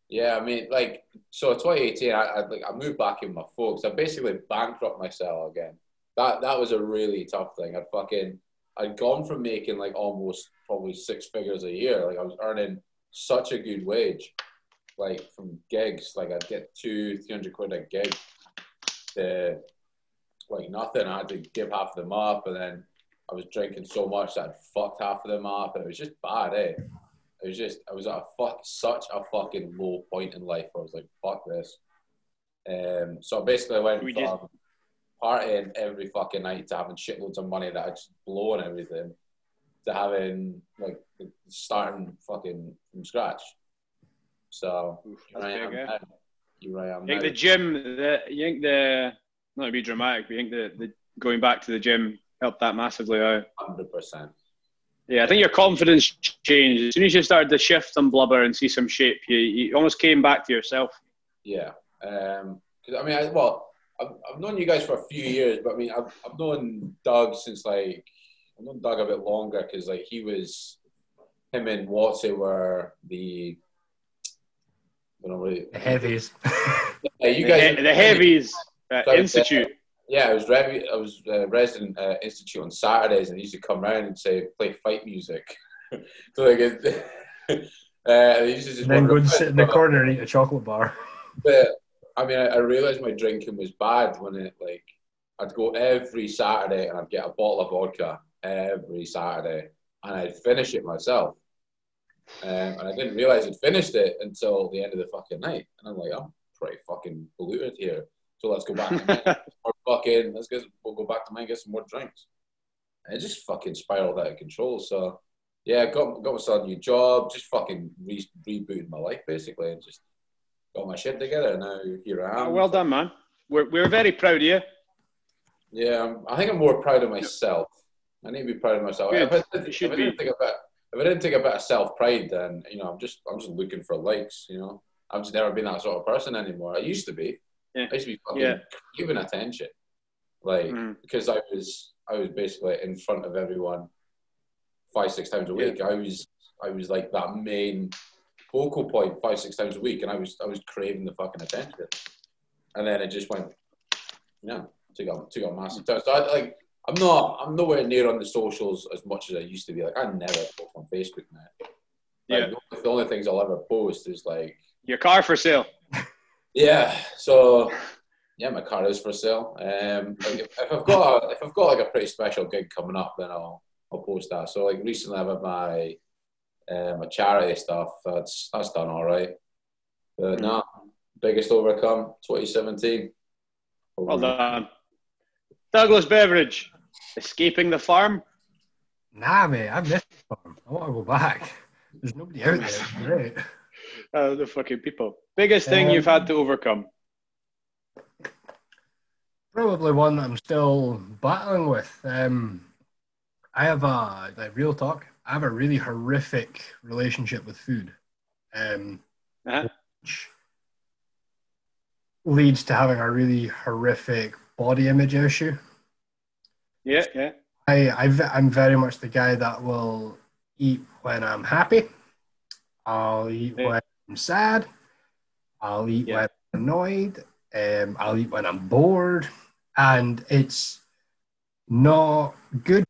yeah, I mean, like, so 2018, I, I like I moved back in with my folks. I basically bankrupt myself again. That that was a really tough thing. I'd fucking I'd gone from making like almost probably six figures a year. Like I was earning such a good wage, like from gigs. Like I'd get two, three hundred quid a gig to like nothing. I had to give half of them up, and then I was drinking so much that I'd fucked half of them up, and it was just bad, eh? It was just I was at a fuck such a fucking low point in life. I was like, fuck this. Um, so basically, I went We from partying every fucking night to having shitloads of money that I just blow and everything to having like starting fucking from scratch. So Oof, here I am eh? now. Here I am You think now. the gym, the you think the not to be dramatic, but you think the, the going back to the gym helped that massively out. Hundred percent. Yeah, I think your confidence changed as soon as you started to shift some blubber and see some shape. You, you almost came back to yourself. Yeah. Um 'cause I mean, I, well, I've, I've known you guys for a few years, but I mean, I've, I've known Doug since like I've known Doug a bit longer because like he was him and Watsy were the I don't know really The heavies. Yeah, you the, guys he- the heavies uh, Sorry, institute. Yeah, I was rev- I was uh, resident uh, institute on Saturdays, and he used to come around and say play fight music. so like, it, uh, he used to just and then go and sit in the corner and eat a chocolate bar. But I mean, I, I realized my drinking was bad when it like I'd go every Saturday and I'd get a bottle of vodka every Saturday, and I'd finish it myself. Um, and I didn't realize I'd finished it until the end of the fucking night, and I'm like, I'm pretty fucking polluted here. So let's go back. Or fucking let's get we'll go back to mine, get some more drinks. And it just fucking spiraled out of control. So yeah, got got myself a new job, just fucking re- rebooted my life basically, and just got my shit together. And now here I am. Oh, well done, man. We're, we're very proud of you. Yeah, I'm, I think I'm more proud of myself. I need to be proud of myself. Good. If, I, did, if, I didn't take a bit, if I didn't take a bit of self pride, then you know I'm just I'm just looking for likes. You know, I've just never been that sort of person anymore. I used to be. Yeah. I used to be fucking Yeah. giving attention, like Mm. because I was I was basically in front of everyone five six times a week. I was I was like that main focal point five six times a week, and I was I was craving the fucking attention, and then it just went yeah took a took a massive turn. So I like I'm not I'm nowhere near on the socials as much as I used to be. Like I never post on Facebook now. Like, Yeah. the only things I'll ever post is like Your car for sale. yeah, so yeah, my car is for sale. Um, like if, if I've got a, if I've got like a pretty special gig coming up, then I'll I'll post that. So like recently, I've had my uh, my charity stuff. That's that's done all right. But no, biggest overcome 2017. Well done. Douglas Beveridge, escaping the farm. Nah, mate, I missed the farm. I want to go back. There's nobody out there. It's great. Uh, the fucking people. Biggest thing Um, you've had to overcome. Probably one that I'm still battling with. Um, I have a like real talk. I have a really horrific relationship with food, um, Uh-huh. which leads to having a really horrific body image issue. Yeah, yeah. I, I I'm very much the guy that will eat when I'm happy. I'll eat Yeah. when I'm sad. I'll eat Yeah. when I'm annoyed. Um, I'll eat when I'm bored. And it's not good.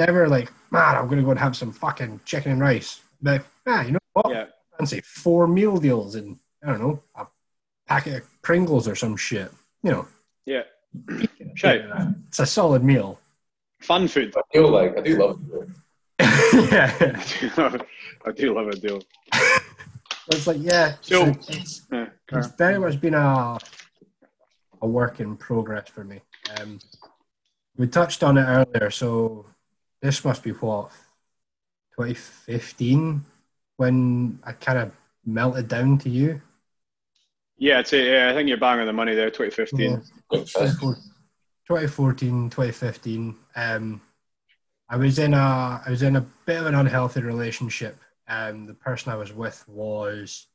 It's never like, man, I'm going to go and have some fucking chicken and rice. But, ah, you know what? Yeah. Fancy four meal deals and, I don't know, a packet of Pringles or some shit. You know, Yeah. Shite. it's a solid meal. Fun food. I feel like I do love it. yeah. I do love a deal. It's like, yeah, So- so it's, Yeah, it's very much been a, a work in progress for me. Um, we touched on it earlier, so this must be what, 2015, when I kind of melted down to you? yeah, I'd say, yeah, I think you're bang on the money there, 2015. Yeah. 2014, 2015. Um, I was in a I was in a bit of an unhealthy relationship. Um, the person I was with was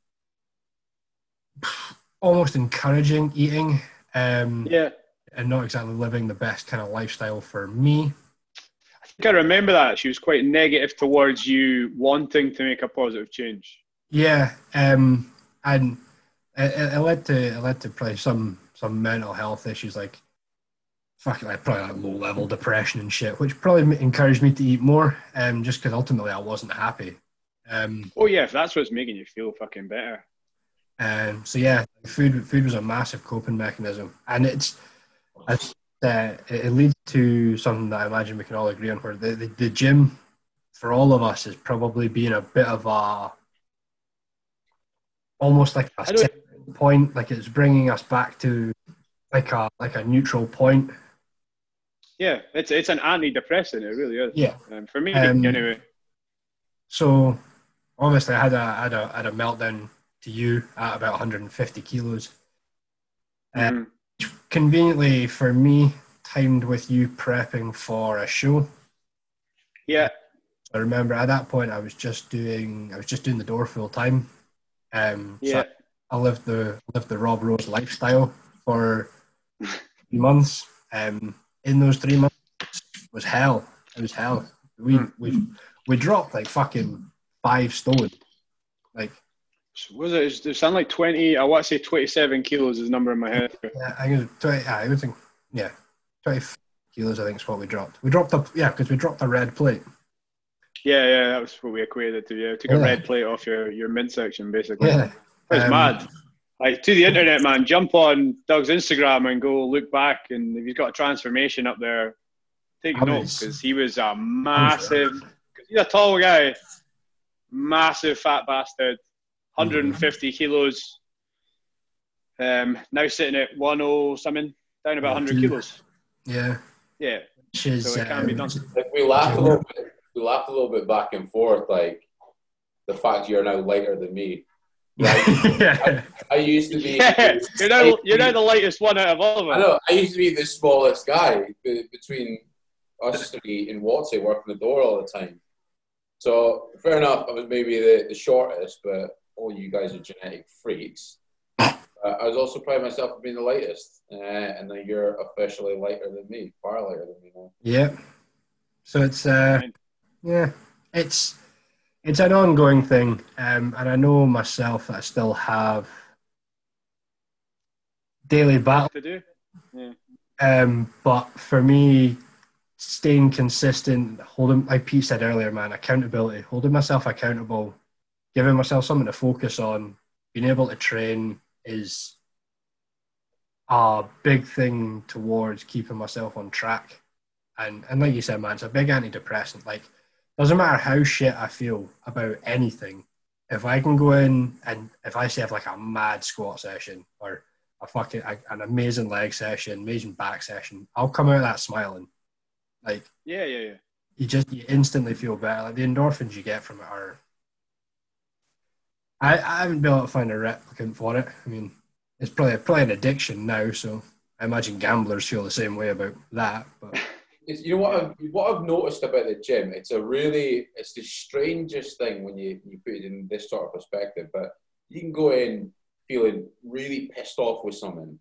almost encouraging eating um, Yeah. and not exactly living the best kind of lifestyle for me. I remember that. She was quite negative towards you wanting to make a positive change. Yeah, um, and it, it led to it led to probably some some mental health issues like fucking like probably like low level depression and shit, which probably encouraged me to eat more. Um, just because ultimately I wasn't happy. Um, Oh, yeah, if that's what's making you feel fucking better. Um, so yeah, food food was a massive coping mechanism, and it's uh, it, it leads to something that I imagine we can all agree on. Where the, the, the gym for all of us is probably being a bit of a almost like a point, like it's bringing us back to like a like a neutral point. Yeah, it's it's an antidepressant. It really is. Yeah. Um, for me, Um, anyway. So obviously, I had a I had a, I had a meltdown to you at about 150 kilos. Uh, Mhm. Conveniently for me, timed with you prepping for a show. Yeah. I remember at that point I was just doing I was just doing the door full time. Um, so Yeah. I lived the lived the Rob Rose lifestyle for three months. Um, in those three months was hell. It was hell. We Hmm. we we dropped like fucking five stone. Like So Was it? It sound like twenty. I want to say twenty-seven kilos is the number in my head. yeah, I think twenty. I would think yeah, twenty kilos. I think is what we dropped. We dropped a yeah because we dropped a red plate. Yeah, yeah, that was what we equated to. Yeah, took a red plate off your your mid section basically. Yeah, It's Um, mad. Like to the internet, man. Jump on Doug's Instagram and go look back, and if he's got a transformation up there, take I note because he was a massive. Cause he's a tall guy, massive fat bastard, 150 kilos. Um, now sitting at 10 something, down about 100 kilos. yeah. Yeah, Which is So it can be um, done. Like we laugh a little bit. We laugh a little bit back and forth, like the fact you're now lighter than me. Like yeah. I used to be. yeah. You're now you're now the lightest one out of all of us. I know. I used to be the smallest guy between us three in Watsy, working the door all the time. So fair enough. I was maybe the, the shortest, but all you guys are genetic freaks. Uh, I was also proud of myself for being the lightest, uh, and then you're officially lighter than me, far lighter than me now. Yeah. So it's uh yeah, it's it's an ongoing thing. Um and I know myself that I still have daily battle. To do. Um but for me staying consistent, holding like Pete said earlier, man, accountability, holding myself accountable, giving myself something to focus on, being able to train is a big thing towards keeping myself on track. And and like you said, man, it's a big antidepressant. Like doesn't matter how shit I feel about anything. If I can go in and if I say have like a mad squat session or a fucking a, an amazing leg session, amazing back session, I'll come out of that smiling. Like Yeah, yeah, yeah. you just you instantly feel better. Like the endorphins you get from it are. I, I haven't been able to find a replicant for it. I mean, it's probably probably an addiction now, so I imagine gamblers feel the same way about that. But you know what I've, what I've noticed about the gym? It's a really, it's the strangest thing when you, you put it in this sort of perspective. But you can go in feeling really pissed off with something,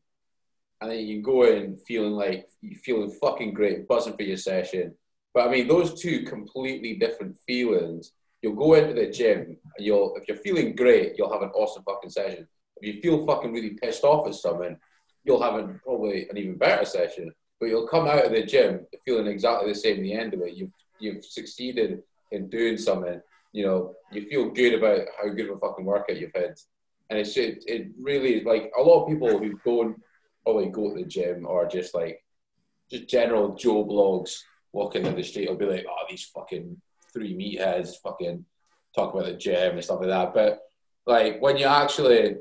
and then you can go in feeling like you're feeling fucking great, buzzing for your session. But I mean, those two completely different feelings. You'll go into the gym, and you'll if you're feeling great, you'll have an awesome fucking session. If you feel fucking really pissed off at someone, you'll have a, probably an even better session but you'll come out of the gym feeling exactly the same at the end of it. You've you've succeeded in doing something. You know, you feel good about how good of a fucking workout you've had, and it's it, it really like a lot of people who don't probably go to the gym or just like just general Joe Bloggs walking down the street will be like, oh, these fucking three meatheads fucking talk about the gym and stuff like that. But like when you actually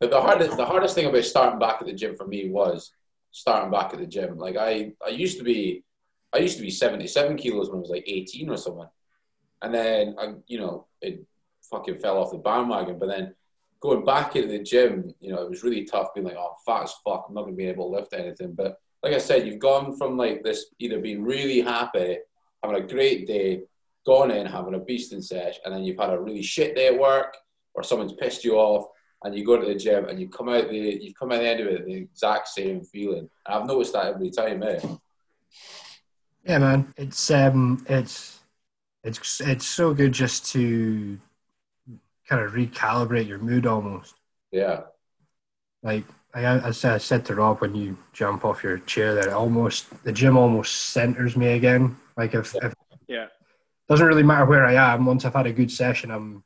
the, hardest the hardest thing about starting back at the gym for me was starting back at the gym. Like I, I used to be, I used to be 77 kilos when I was like 18 or something. And then, I, you know, it fucking fell off the bandwagon. But then going back into the gym, you know, it was really tough being like, oh, fat as fuck. I'm not going to be able to lift anything. But like I said, you've gone from like this, either being really happy, having a great day, gone in, having a beast beasting sesh, and then you've had a really shit day at work or someone's pissed you off and you go to the gym and you come out the you come out the end of it the exact same feeling. And I've noticed that every time, eh? yeah, man, it's um, it's it's it's so good just to kind of recalibrate your mood almost. Yeah. Like I, I said, I said to Rob when you jump off your chair that it almost the gym almost centers me again. Like if, if Yeah. Doesn't really matter where I am. Once I've had a good session, I'm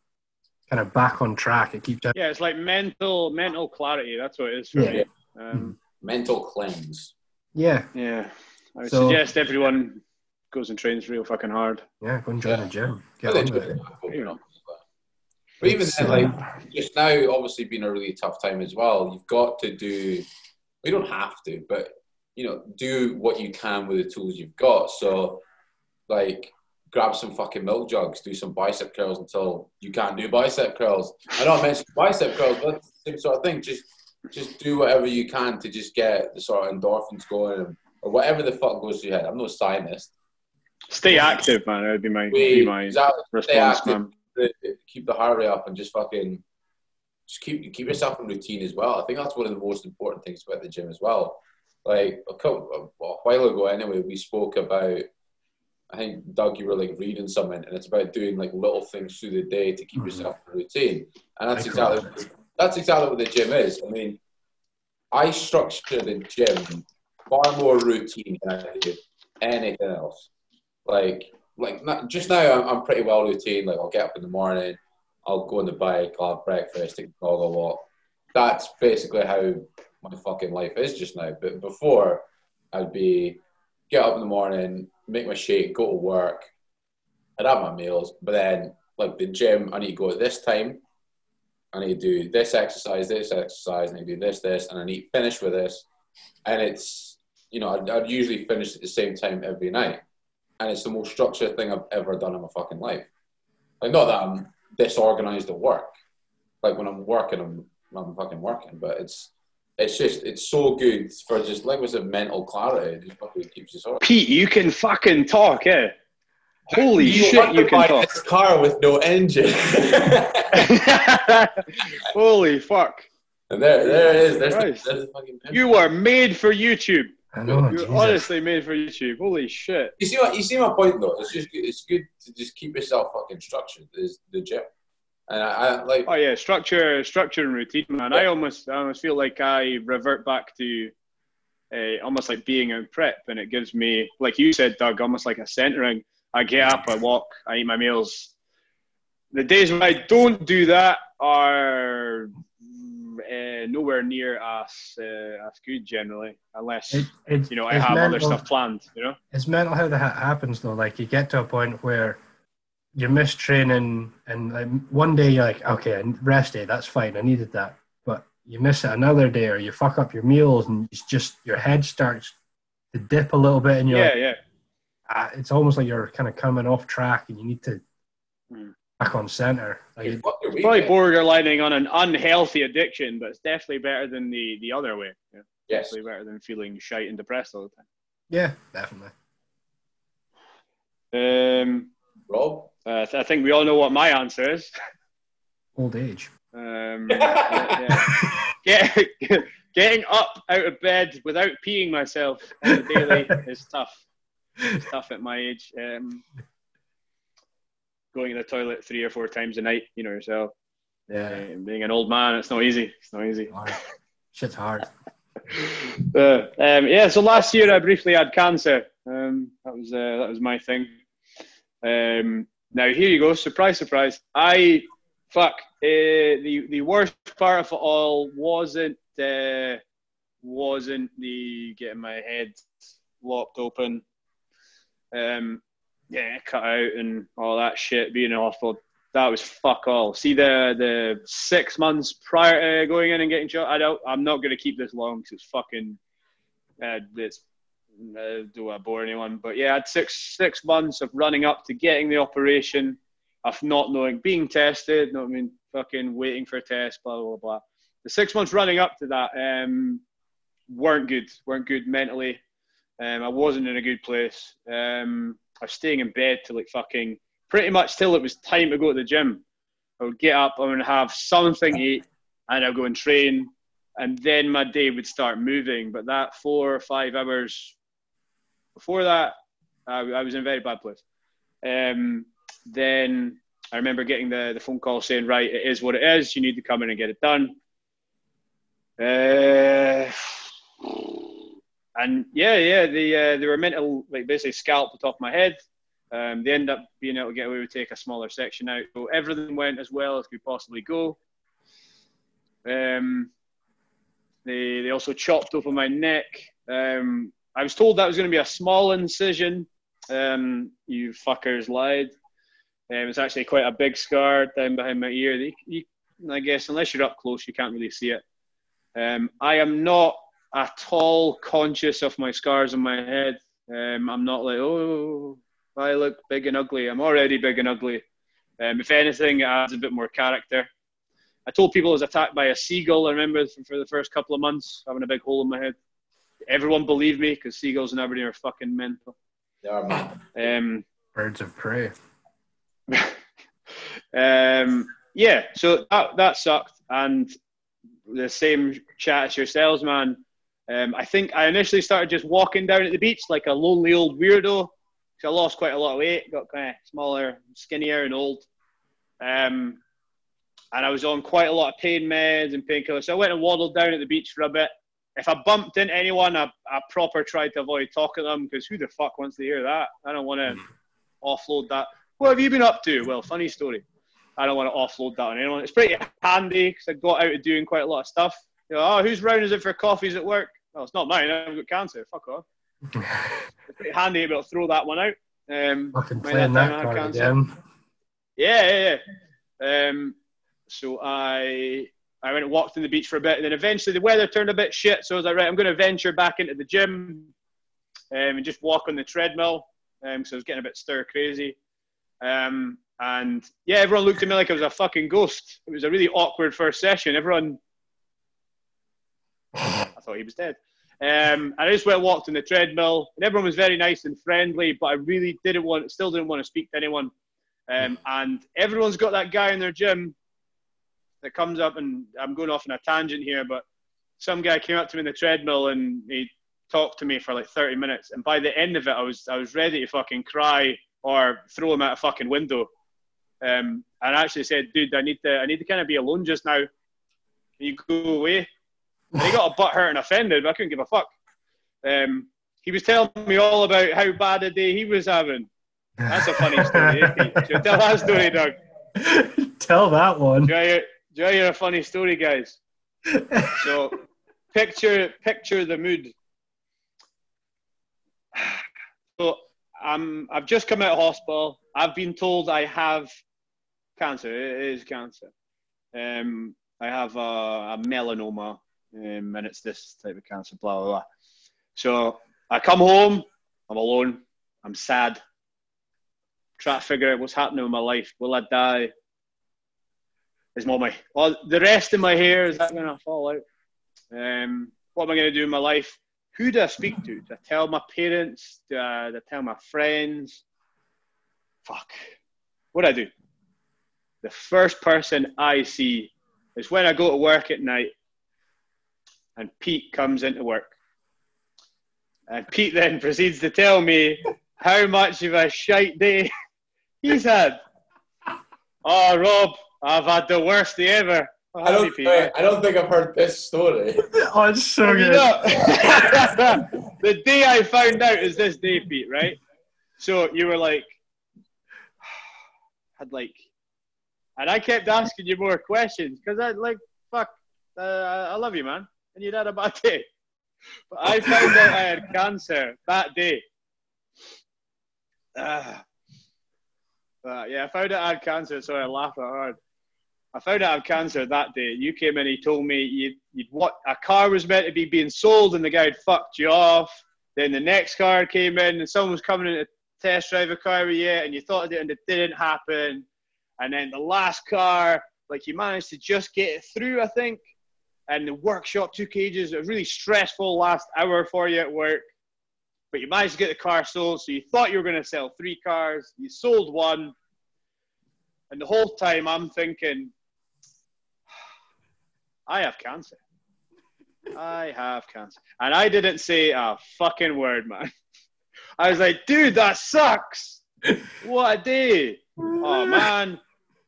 kind of back on track. It keeps Yeah, it's like mental mental clarity. That's what it is for Yeah. me. Um, Mental cleanse. yeah, yeah, I would So- suggest everyone goes and trains real fucking hard. yeah. Go and join Yeah. the gym. Get But on with it. even then, like just now, obviously being a really tough time as well. You've got to do. We don't have to, but you know, do what you can with the tools you've got. So, like, grab some fucking milk jugs, do some bicep curls until you can't do bicep curls. I know I mentioned bicep curls, but same sort of thing. Just, just do whatever you can to just get the sort of endorphins going, or whatever the fuck goes through your head. I'm no scientist. Stay active, man. That would be my, We, be my exactly, response, man. keep the heart rate up and just fucking just keep keep yourself in routine as well. I think that's one of the most important things about the gym as well. Like a couple a while ago, anyway, we spoke about. I think Doug, you were like reading something, and it's about doing like little things through the day to keep Mhm. yourself in routine, and that's Micro exactly that's exactly what the gym is. I mean, I structure the gym far more routine than I do anything else. Like, like not, just now, I'm, I'm pretty well routine. Like, I'll get up in the morning, I'll go on the bike, I'll have breakfast, take the dog a walk. That's basically how my fucking life is just now. But before, I'd be get up in the morning, make my shake, go to work, I'd have my meals, but then like the gym, I need to go at this time. I need to do this exercise, this exercise, and I do this, this, and I need to finish with this. And it's, you know, I'd, I'd usually finish at the same time every night. And it's the most structured thing I've ever done in my fucking life. Like, not that I'm disorganized at work. Like, when I'm working, I'm, I'm fucking working. But it's, it's just, it's so good for just, like, was a mental clarity. It just fucking keeps you sorted. Pete, you can fucking talk, eh? Holy You shit, you can why talk. This car with no engine. Holy fuck. and there, there it is. There's the, there's the fucking pimp. You are made for YouTube. I know. You're Jesus. honestly made for YouTube. Holy shit. You see what you see my point though. It's just it's good to just keep yourself fucking structured. Is the gym, and I, I like Oh yeah, structure, structure and routine, man. I almost, I almost feel like I revert back to, uh, almost like being in prep, and it gives me, like you said, Doug, almost like a centering. I get up, I walk, I eat my meals. The days when I don't do that are uh, nowhere near as uh, as good generally, unless It, it's, you know I it's have other stuff planned. You know. It's mental how that happens though. Like you get to a point where you miss training, and like one day you're like, okay, rest day, that's fine. I needed that, but you miss it another day, or you fuck up your meals, and it's just your head starts to dip a little bit, and you're Yeah, like, yeah. ah, it's almost like you're kind of coming off track, and you need to Hmm. back on center. Like you it- fuck your It's probably weekend. borderlining on an unhealthy addiction, but it's definitely better than the the other way. Yeah. Yes. Definitely better than feeling shite and depressed all the time. yeah, definitely. Um, Rob. Uh, I think we all know what my answer is. Old age. Um, yeah. Get, getting up out of bed without peeing myself on the daily is tough. It's tough at my age. Um, going to the toilet three or four times a night, you know yourself. Yeah, Uh, being an old man, it's not easy. It's not easy. hard. shit's hard. Uh, um, yeah, so last year I briefly had cancer. Um, that was uh, that was my thing. Um, now here you go. Surprise, surprise. I fuck. Uh, the the worst part of it all wasn't uh, wasn't the getting my head lopped open. Um, yeah, cut out and all that shit. Being awful. That was fuck all. See the the six months prior to going in and getting shot. I don't. I'm not going to keep this long because it's fucking. Uh, it's uh, do I bore anyone? But yeah, I had six six months of running up to getting the operation, of not knowing, being tested, not I mean, fucking waiting for a test, blah blah blah. The six months running up to that um, weren't good. weren't good mentally. Um, I wasn't in a good place. Um, I was staying in bed till like fucking pretty much till it was time to go to the gym. I would get up, I would have something to eat, and I'd go and train, and then my day would start moving. But that four or five hours before that, I, I was in a very bad place. Um, then I remember getting the, the phone call saying, right, it is what it is. You need to come in and get it done. Uh, and yeah, yeah, they, uh, they were meant to like basically scalp the top of my head. Um, they end up being able to get away with take a smaller section out. So everything went as well as could possibly go. Um, they they also chopped open my neck. Um, I was told that was going to be a small incision. Um, you fuckers lied. Um, it's actually quite a big scar down behind my ear. You, you, I guess unless you're up close, you can't really see it. Um, I am not at all conscious of my scars on my head. Um, I'm not like, oh, I look big and ugly. I'm already big and ugly. Um, if anything, it adds a bit more character. I told people I was attacked by a seagull. I remember for, for the first couple of months having a big hole in my head. Everyone believed me because seagulls in Aberdeen are fucking mental. They are man. Um, Birds of prey. um, yeah, so that, that sucked. And the same chat as yourselves, man. Um, I think I initially started just walking down at the beach like a lonely old weirdo. So I lost quite a lot of weight, got kind of smaller, skinnier, and old. Um, and I was on quite a lot of pain meds and painkillers. So I went and waddled down at the beach for a bit. If I bumped into anyone, I, I proper tried to avoid talking to them because who the fuck wants to hear that? I don't want to offload that. What have you been up to? Well, funny story. I don't want to offload that on anyone. It's pretty handy because I got out of doing quite a lot of stuff. You know, oh, whose round is it for coffees at work? Well, it's not mine. I've got cancer. Fuck off. It's pretty handy to be able to throw that one out. Um, Fucking playing that that card again. yeah, yeah, yeah. Um, so I I went and walked on the beach for a bit, and then eventually the weather turned a bit shit. So I was like, right, I'm going to venture back into the gym um, and just walk on the treadmill. Um, so I was getting a bit stir crazy. Um, and yeah, everyone looked at me like I was a fucking ghost. It was a really awkward first session. Everyone, I thought he was dead. Um, and I just went and walked on the treadmill, and everyone was very nice and friendly. But I really didn't want, still didn't want to speak to anyone. Um, and everyone's got that guy in their gym that comes up, and I'm going off on a tangent here, but some guy came up to me in the treadmill and he talked to me for like 30 minutes. And by the end of it, I was I was ready to fucking cry or throw him out a fucking window. Um, and I actually said, dude, I need to I need to kind of be alone just now. Can you go away? And he got a butt hurt and offended, but I couldn't give a fuck. Um, he was telling me all about how bad a day he was having. That's a funny story. Pete? Should I tell that story, Doug? Tell that one. Do you hear, do you hear a funny story, guys? So, picture picture the mood. So, I'm I've just come out of hospital. I've been told I have cancer. It is cancer. Um, I have a, a melanoma, um, and it's this type of cancer. Blah blah blah. So I come home. I'm alone. I'm sad. Try to figure out what's happening with my life. Will I die? Is my well, the rest of my hair is that gonna fall out? Um, what am I gonna do in my life? Who do I speak to? Do I tell my parents? Do I, do I tell my friends? Fuck. What do I do? The first person I see is when I go to work at night, and Pete comes into work, and Pete then proceeds to tell me how much of a shite day he's had. Oh, Rob, I've had the worst day ever. I don't, think, I don't think I've heard this story. Oh, it's so good. not? the day I found out is this day, Pete, right? So you were like, had like, and I kept asking you more questions because I like, fuck, uh, I love you, man, and you'd had a bad day. But I found out I had cancer that day. Uh, yeah, I found out I had cancer, so I laughed hard. I found out I had cancer that day. You came in, he told me you'd, you'd what a car was meant to be being sold, and the guy had fucked you off. Then the next car came in, and someone was coming in to test drive a car with you, and you thought it, and it didn't happen. And then the last car, like you managed to just get it through, I think. And the workshop took ages. It A really stressful last hour for you at work. But you managed to get the car sold, so you thought you were going to sell three cars. You sold one. And the whole time I'm thinking, I have cancer. I have cancer. And I didn't say a fucking word, man. I was like, dude, that sucks. What a day. Oh, man.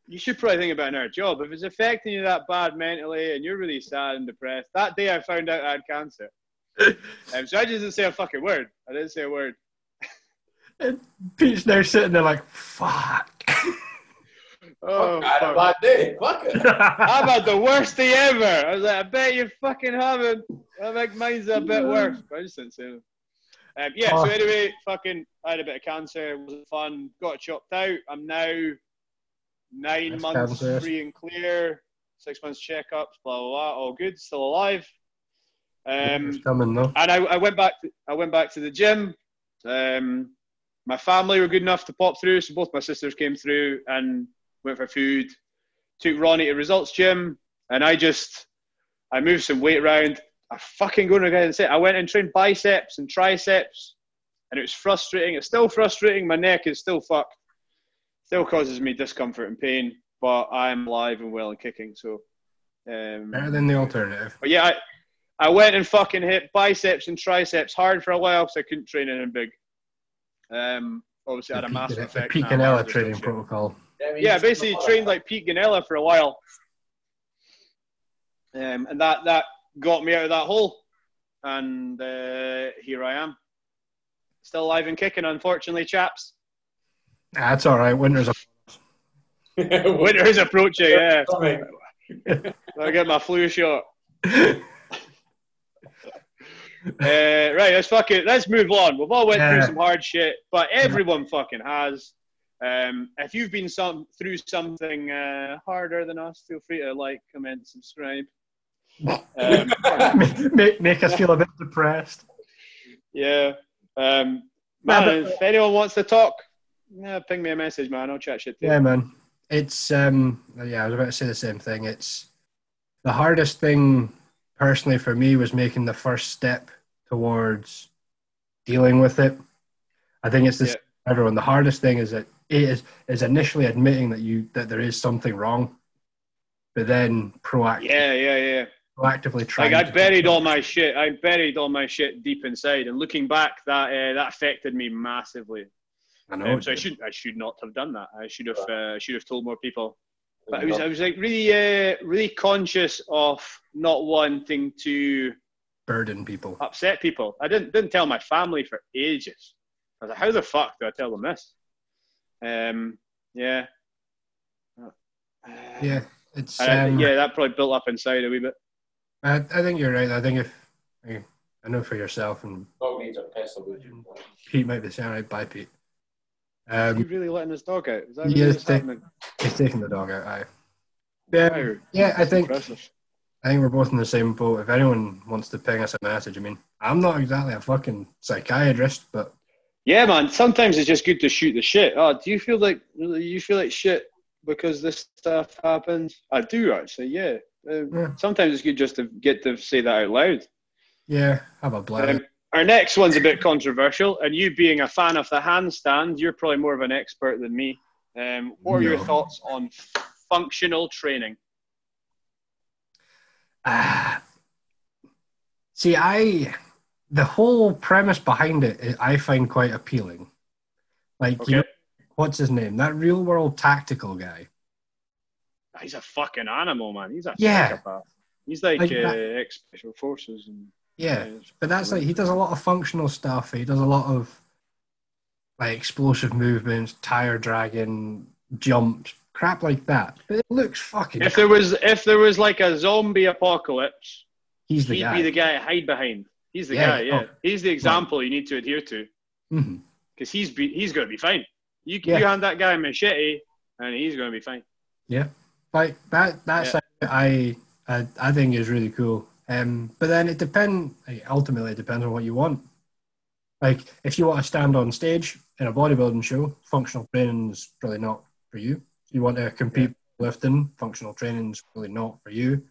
You should probably think about another job. If it's affecting you that bad mentally and you're really sad and depressed, that day I found out I had cancer. Um, so I just didn't say a fucking word. I didn't say a word. And Pete's now sitting there like, fuck. Oh, I had a fuck. bad day. Fuck it. I've had the worst day ever. I was like, I bet you fucking haven't. I think mine's a bit worse. But I just didn't say it. Um, yeah, so Oh. anyway, fucking, I had a bit of cancer. It wasn't fun. Got chopped out. I'm now nine That's months cancer. free and clear. Six months checkups, blah, blah, blah. All good. Still alive. Um, coming though. and I, I went back. To, I went back to the gym. Um, my family were good enough to pop through, so both my sisters came through and went for food. Took Ronnie to Results Gym, and I just I moved some weight around. I fucking to go and say I went and trained biceps and triceps, and it was frustrating. It's still frustrating. My neck is still fucked. Still causes me discomfort and pain, but I'm alive and well and kicking. So, um, Better than the alternative. but yeah, I, I went and fucking hit biceps and triceps hard for a while because I couldn't train anything big. Um, obviously, I had a massive effect. Pete on my Canella arms and training protocol. I mean, Yeah, basically not- trained like Pete Ganella for a while, um, and that that got me out of that hole, and uh, here I am, still alive and kicking. Unfortunately, chaps, That's all right. Winter's a winter is approaching. Yeah, Coming. I get my flu shot. Uh, right, let's fuck it. Let's move on. We've all went through some hard shit, but everyone fucking has. Um, if you've been some through something uh, harder than us, feel free to like, comment, subscribe. Um, make, make us feel a bit depressed. yeah, um, man. but- if anyone wants to talk, yeah, ping me a message, man. I'll chat shit to you. Yeah, man. It's um yeah, I was about to say the same thing. It's the hardest thing personally for me was making the first step towards dealing with it. I think it's this Yeah. everyone. The hardest thing is that is is initially admitting that you that there is something wrong, but then proactive, Yeah, yeah, yeah. proactively trying. Like I buried all my shit. I buried all my shit deep inside, and looking back, that uh, that affected me massively. I know. Um, so I should I should not have done that. I should have uh, should have told more people. But I was I was like really uh, really conscious of not wanting to burden people. upset people. I didn't didn't tell my family for ages. I was like, how the fuck do I tell them this? Um, yeah. Uh, Yeah, it's I- um, yeah, that probably built up inside a wee bit. I, I think you're right. I think if I, I know for yourself and Dog needs a pistol. Pete might be saying right. Bye, Pete. Are you Um, really letting his dog out? Is that Yeah, really what's they- happening? he's taking the dog out. Aye. Yeah, Wow, yeah. I think impressive. I think we're both in the same boat. If anyone wants to ping us a message, I mean, I'm not exactly a fucking psychiatrist, but Yeah, man. Sometimes it's just good to shoot the shit. Oh, do you feel like you feel like shit because this stuff happens? I do actually. Yeah. Um, Yeah. Sometimes it's good just to get to say that out loud. yeah, have a blast. Um, our next one's a bit controversial, and you being a fan of the handstand, you're probably more of an expert than me. Um, what are your thoughts on functional training? Ah. see, I the whole premise behind it, I find quite appealing. Like, Okay. you know, what's his name? That real world tactical guy. He's a fucking animal, man. He's a Yeah. psychopath. He's like, Like uh, ex special forces and Yeah, uh, but that's like he does a lot of functional stuff. He does a lot of like explosive movements, tire dragging, jumps, crap like that. But it looks fucking. If there was if there was like a zombie apocalypse, he's the he'd guy. be the guy to hide behind. He's the Yeah, guy, yeah. oh. He's the example you need to adhere to because he's be, he's going to be fine. You Yeah. you hand that guy a machete and he's going to be fine. Yeah, like that. That's I, I I think is really cool. Um, but then it depend. Like, ultimately, it depends on what you want. Like if you want to stand on stage in a bodybuilding show, functional training is probably not for you. If you want to compete lifting, functional training is probably not for you.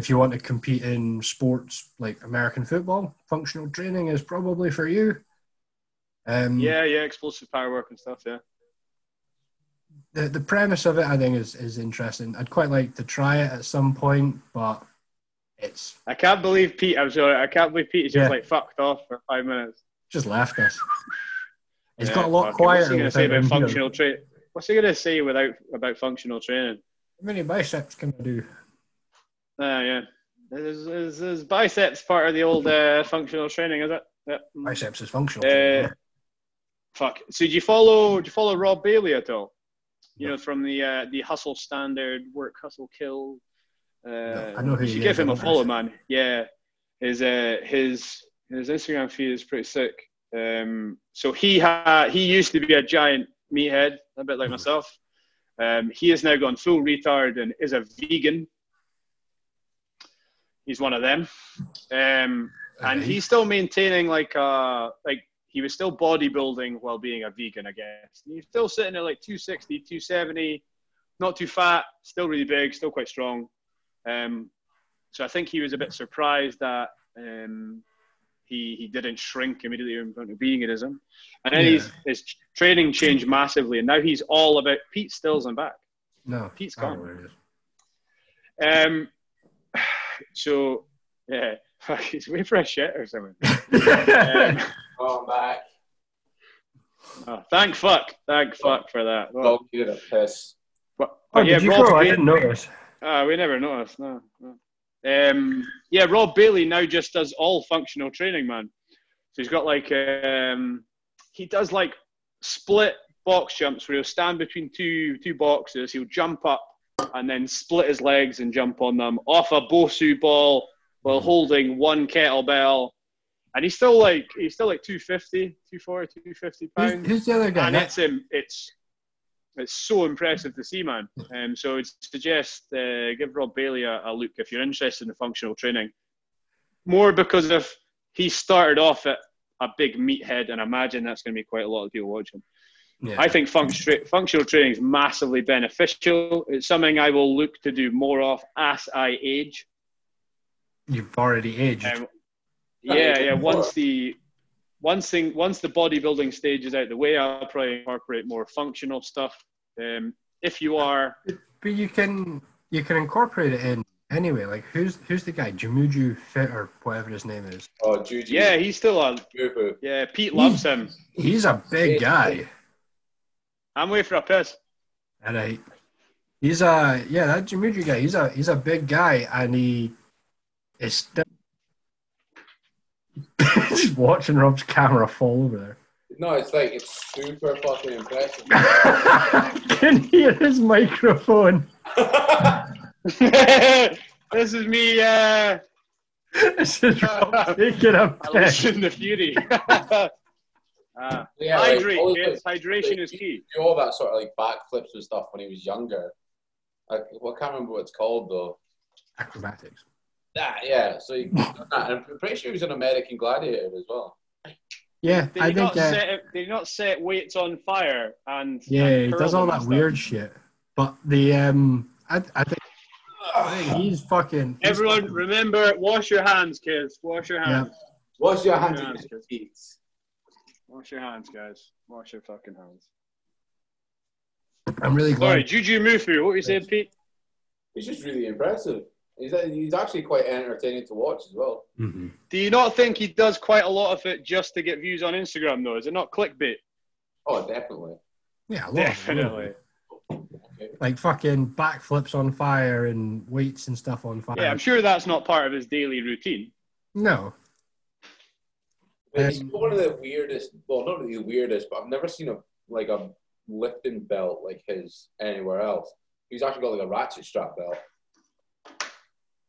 If you want to compete in sports like American football, functional training is probably for you. Um, Yeah, yeah, explosive power work and stuff. Yeah, the, the premise of it, I think, is, is interesting. I'd quite like to try it at some point, but it's I can't believe Pete. I'm sorry, I can't believe Pete is just Yeah. like fucked off for five minutes. just left us. It's Yeah, got a lot it. quieter. What's he going to say about functional training? What's he going to say without about functional training? How many biceps can I do? Ah, yeah. Is, is, is biceps part of the old uh, functional training? Is it? Yeah. Biceps is functional. Uh, training, fuck. So do you follow? Do you follow Rob Bailey at all? You know, from the uh, the Hustle Standard, Work Hustle Kill. Uh, I know who you he should give him a follow, man. Yeah, his uh, his his Instagram feed is pretty sick. Um, so he had he used to be a giant meathead, a bit like Mhm. myself. Um, he has now gone full retard and is a vegan. He's one of them, um, and he's still maintaining like uh like he was still bodybuilding while being a vegan, I guess. He's still sitting at like 260, 270, not too fat, still really big, still quite strong. Um, so I think he was a bit surprised that um, he he didn't shrink immediately in front of veganism, and then Yeah. he's, his training changed massively, and now he's all about Pete Stills and back. No, Pete's gone. know where it is. Um, so yeah, fuck, he's waiting for a shit or something. Um, Oh, I'm back. oh, thank fuck, thank fuck for that. Well, Dog needed a piss. but, oh, yeah, did you Rob go? I Bailey- didn't notice. Ah, we never noticed. No, no. Um, yeah, Rob Bailey now just does all functional training, man. So he's got like um, he does like split box jumps where he'll stand between two two boxes. He'll jump up and then split his legs and jump on them off a Bosu ball while holding one kettlebell. And he's still like he's still like 250, 240, 250 pounds. who's the other guy? And that's him. It's it's so impressive to see, man. Um, so I'd suggest uh, give Rob Bailey a, a look if you're interested in functional training. More because if he started off at a big meathead, and I imagine that's going to be quite a lot of people watching. Yeah. I think func- functional training is massively beneficial. It's something I will look to do more of as I age. You've already aged. Um, yeah, yeah. Once the once thing once the bodybuilding stage is out the way, I'll probably incorporate more functional stuff. Um, if you are, but you can you can incorporate it in anyway. Like who's who's the guy? Jamuju Fit or whatever his name is. Oh, Juju. yeah, he's still a Boo-boo. yeah. Pete loves him. He's a big guy, I'm waiting for a piss. and I he's a yeah that Jamuju guy. He's a he's a big guy, and he is still just watching Rob's camera fall over there. No, it's like it's super fucking impressive. can hear his microphone. this is me. Uh, This is Rob taking a I piss. listen to Fury. Uh, yeah, like, hydrate, all, kids. like, Hydration is key. do all that sort of like backflips and stuff when he was younger. Like, well, I can't remember what it's called though. Acrobatics. That yeah. So he, that. And I'm pretty sure he was an American Gladiator as well. Yeah, Did I he, think. not Uh, set, did he not set weights on fire and yeah, and he does all that and weird shit. But the um, I, I think I he's fucking. he's Everyone, fucking- remember, wash your hands, kids. Wash your hands. Wash your Yeah, hand it's in good. The feet? Wash your hands, guys. Wash your fucking hands. I'm really Sorry, glad. Jujimufu. What were you saying, Pete? He's just really impressive. He's, he's actually quite entertaining to watch as well. Mhm. Do you not think he does quite a lot of it just to get views on Instagram, though? Is it not clickbait? Oh, definitely. Yeah, a lot of it, a lot of Definitely. it. Like fucking backflips on fire and weights and stuff on fire. Yeah, I'm sure that's not part of his daily routine. No. But he's Um, one of the weirdest. Well, not really the weirdest, but I've never seen a like a lifting belt like his anywhere else. He's actually got like a ratchet strap belt.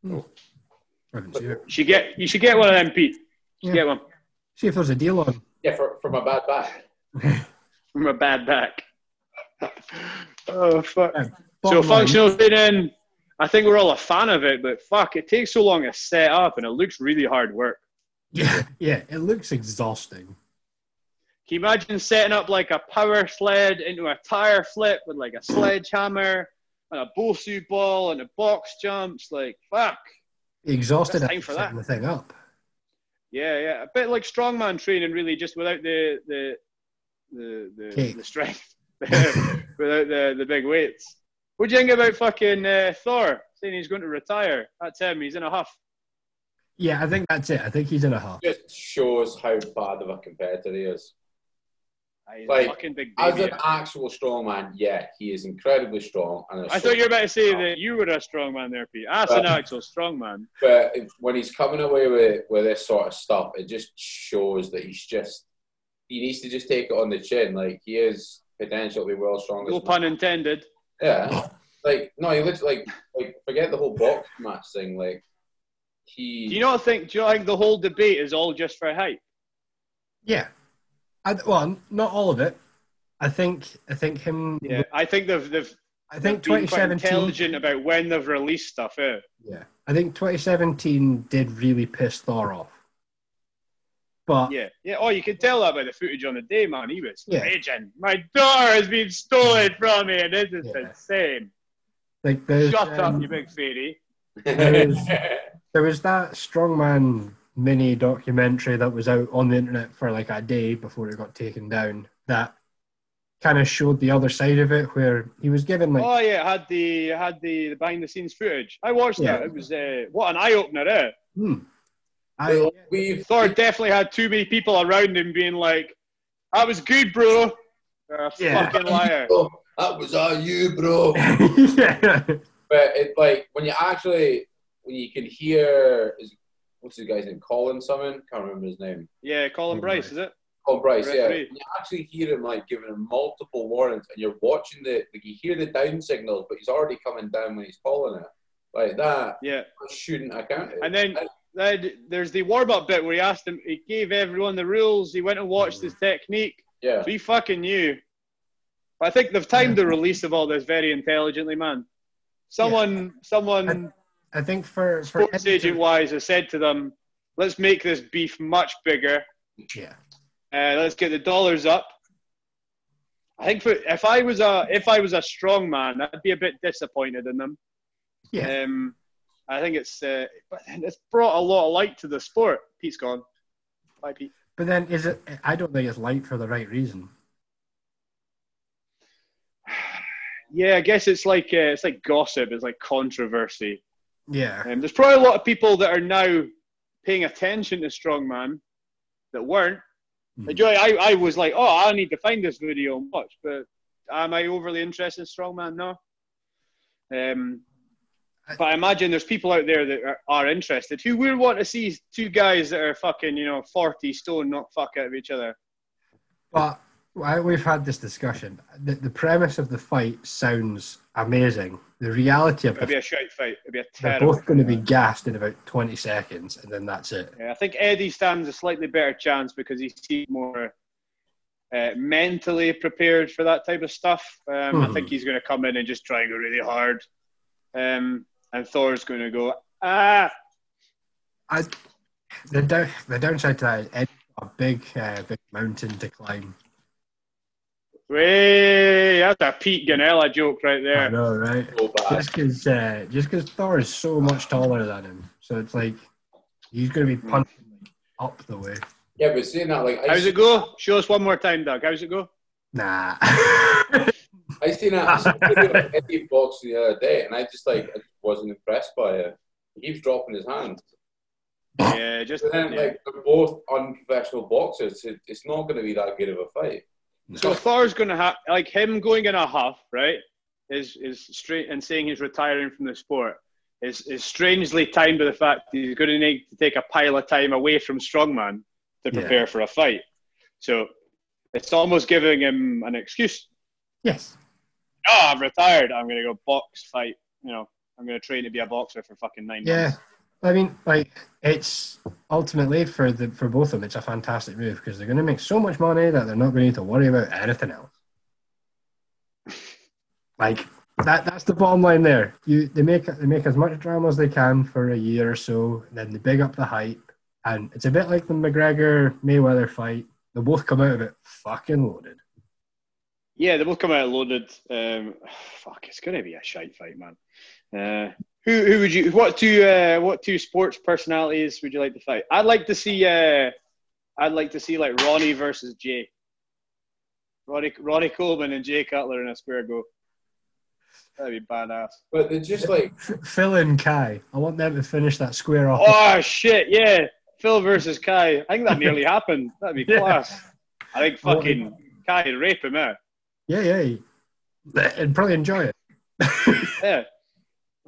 I haven't seen it. You should get, you should get one of them, Pete. Yeah. Get one See if there's a deal on. Yeah, for, for my bad back. from a bad back. oh fuck. Yeah, So bottom line, functional training, I think we're all a fan of it, but fuck, it takes so long to set up, and it looks really hard work. Yeah, yeah, it looks exhausting. Can you imagine setting up like a power sled into a tire flip with like a sledgehammer and a Bosu ball and a box jumps? Like, fuck. Exhausted time for setting the thing up. Yeah, yeah. A bit like strongman training, really, just without the the the the, the strength, without the the big weights. What do you think about fucking uh, Thor saying he's going to retire? That's him. He's in a huff. Yeah, I think that's it. I think he's in a huff. Just shows how bad of a competitor he is. He's Like, big As an actual strong man, yeah, he is incredibly strong. And I thought you were about to say that you were a strong man there, Pete. As an actual strongman. But if- when he's coming away with, with this sort of stuff, it just shows that he's just he needs to just take it on the chin. Like he is potential to be world's strongest. No man. pun intended. Yeah. Like no, he literally like like forget the whole box match thing. Like he. Do you not think? Do you not think the whole debate is all just for hype? Yeah. I, well, not all of it. I think I think him. Yeah, I think they've they've I think been quite 2017. intelligent about when they've released stuff. Eh? Yeah, I think 2017 did really piss Thor off. But Yeah, yeah. Oh, you can tell that by the footage on the day, man. He was Yeah. raging. My daughter has been stolen from me, and this is Yeah. insane. like there's Shut um, up, you big fairy. there was, there was that strongman mini documentary that was out on the internet for like a day before it got taken down. That kind of showed the other side of it, where he was given like oh yeah, it had the it had the, the behind the scenes footage. I watched Yeah. that. It was uh, what an eye opener. Eh? hmm. I, We've Thor definitely had too many people around him being like, "That was good, bro." You're a Yeah. fucking liar. that was all you, bro. yeah. But it like when you actually when you can hear is what's the guy's name? Colin something? Can't remember his name. Yeah, Colin Bryce, is it? Colin Bryce, yeah. Referee. When you actually hear him like giving him multiple warnings and you're watching the like you hear the down signals, but he's already coming down when he's calling it. Like that Yeah. shouldn't account it. And then then there's the warm up bit where he asked him, he gave everyone the rules. He went and watched mm-hmm. his technique. yeah. So he fucking knew. But I think they've timed the release of all this very intelligently, man. Someone, someone, I think for for sports agent wise, has said to them, "Let's make this beef much bigger. yeah. Uh, let's get the dollars up." I think for, if I was a if I was a strong man, I'd be a bit disappointed in them. Yeah. Um, I think it's uh, but it's brought a lot of light to the sport. Pete's gone. Bye, Pete. But then is it? I don't think it's light for the right reason. Yeah, I guess it's like uh, it's like gossip. It's like controversy. Yeah. Um, there's probably a lot of people that are now paying attention to strongman that weren't. Hmm. Like, I, I was like, oh, I need to find this video and watch. But am I overly interested in strongman? No. Um, but I imagine there's people out there that are, are interested who will want to see two guys that are fucking, you know, 40 stone knock fuck out of each other. But I, we've had this discussion. The, the premise of the fight sounds amazing. The reality of It'd be a shite fight. It'd be a terrible. they're both going to be gassed in about 20 seconds, and then that's it. Yeah, I think Eddie stands a slightly better chance because he seems more uh, mentally prepared for that type of stuff. Um, I Mhm. think he's going to come in and just try and go really hard. Um, and Thor's going to go, ah, I, the, down, the downside to that is Eddie's got a big, uh, big mountain to climb. Way. That's a Pete Ganella joke right there. I there. know, right? So. Just because uh, just 'cause Thor is so much taller than him, so it's like he's going to be punching like, up the way. Yeah, but saying that, like I How's it go? Show us one more time, Doug. How's it go? Nah. I seen that I seen a video Eddie boxing the other day, and I just like I just wasn't impressed by it. He keeps dropping his hand. Yeah, just But then, yeah. like they're both unprofessional boxers. It, it's not going to be that good of a fight. So Thor's going to have like him going in a huff, right? Is is straight and saying he's retiring from the sport is is strangely timed with the fact he's going to need to take a pile of time away from strongman to Yeah. prepare for a fight. So it's almost giving him an excuse. yes. Oh, I'm retired. I'm going to go box fight. You know, I'm going to train to be a boxer for fucking nine Yeah. months. I mean, like it's ultimately for the for both of them, it's a fantastic move because they're going to make so much money that they're not going to to worry about anything else. Like that that's the bottom line there. You they make they make as much drama as they can for a year or so, then they big up the hype, and it's a bit like the McGregor Mayweather fight. They both come out of it fucking loaded. Yeah, they both come out loaded. Um, fuck, it's going to be a shite fight, man. Uh, who who would you? What two uh, what two sports personalities would you like to fight? I'd like to see. Uh, I'd like to see like Ronnie versus Jay. Ronnie Ronnie Coleman and Jay Cutler in a square go. That'd be badass. But they're just like F- Phil and Kai, I want them to finish that square off. Oh shit! Yeah, Phil versus Kai. I think that nearly happened. That'd be Yeah. class. I think fucking Kai would rape him out. Yeah, yeah, and probably enjoy it. Yeah.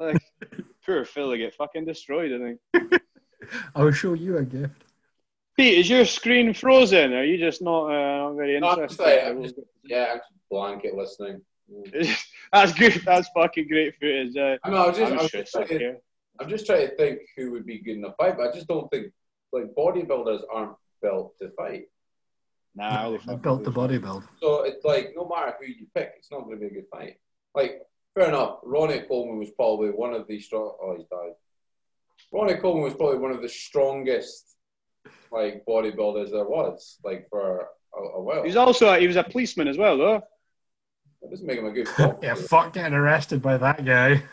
Like, poor Phil would get fucking destroyed. I think. I'll show you a gift. Pete, is your screen frozen? Are you just not, uh, not very No, I'm interested? just like- I'm just- Yeah, I'm just blanket listening. That's good. That's fucking great footage. Uh, I know. I was just, I'm I was sure just trying to. I'm just trying to think who would be good in a fight, but I just don't think like bodybuilders aren't built to fight. Nah, I'll built the lose. bodybuild. So it's like no matter who you pick, it's not going to be a good fight. Like fair enough, Ronnie Coleman was probably one of the strong. Oh, he's died. Ronnie Coleman was probably one of the strongest like bodybuilders there was, like for a, a while. He's also a, he was a policeman as well, though. That doesn't make him a good fighter. Yeah, fuck getting arrested by that guy.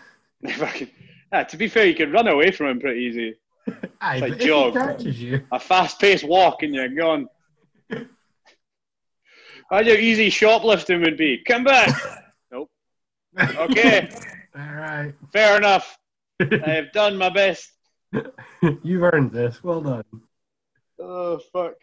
Fucking- ah, to be fair, you can run away from him pretty easy. Aye, It's like but if he jog. you, A fast-paced walk and you're gone. Imagine how easy shoplifting would be. Come back. Okay, all right, fair enough. I have done my best. you've earned this. Well done. Oh fuck!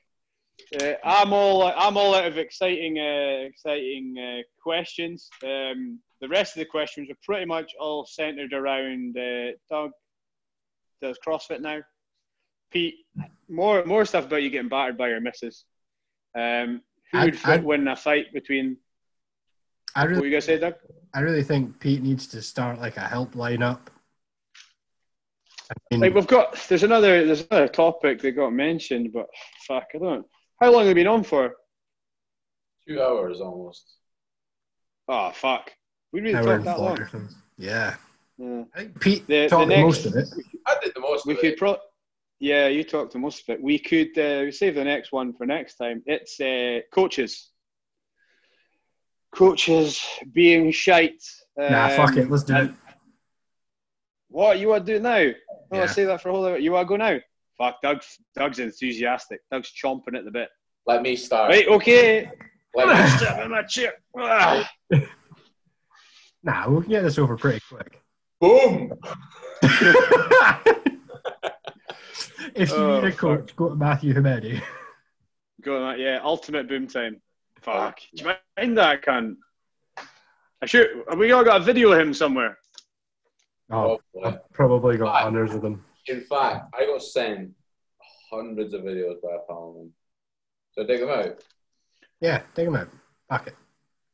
Uh, I'm all I'm all out of exciting uh, exciting uh, questions. Um, the rest of the questions are pretty much all centered around uh, Doug does CrossFit now. Pete, more more stuff about you getting battered by your missus. Um, who I'd- I'd- win a fight between? I What were really, you gonna say, Doug? I really think Pete needs to start like a helpline up. I mean, Like we've got there's another there's another topic that got mentioned, but fuck, I don't. How long have we been on for? Two hours almost. Oh fuck, we really hour talked and that long. Yeah, Yeah. I think Pete The- the talked next- most of it. I did the most We of could it. pro. Yeah, you talked to most of it. We could uh, save the next one for next time. It's uh, coaches. Coaches being shite. Nah, fuck Um, it. Let's do it. What you want to do now? I Yeah. want to say that for a whole hour. You want to go now? Fuck, Doug's Doug's enthusiastic. Doug's chomping at the bit. Let me start. Right, okay. Let me Step in my chair. Ah. Nah, we can get this over pretty quick. Boom! if you Oh, need a coach, go to Matthew Hamedi. Go on that, yeah. Ultimate boom time. Fuck. Do you mind that, cunt? I should. Have we all got a video of him somewhere? Oh. oh I've probably got hundreds of them. In fact, I got sent hundreds of videos by a pal of mine. So dig them out. Yeah, take them out. Fuck it.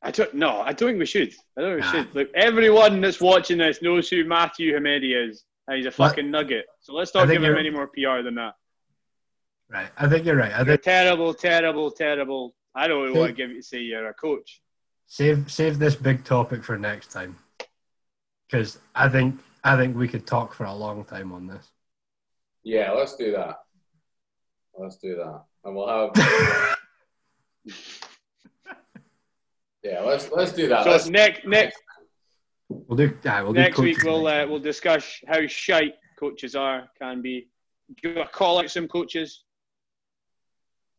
I don't. No, I don't think we should. I don't think we should. Look, everyone that's watching this knows who Matthew Hamedi is. And he's a What? fucking nugget. So let's I not think give him you're- any more PR than that. Right. I think you're right. I You're think terrible, terrible, terrible. I don't See- want to give you say you're a coach. save save this big topic for next time. Because I think I think we could talk for a long time on this. Yeah, let's do that. Let's do that. And we'll have. yeah, let's let's do that. So Let's, next next We'll do. Yeah, we'll next do week we'll next uh, we'll discuss how shite coaches are can be. Do you call out some coaches?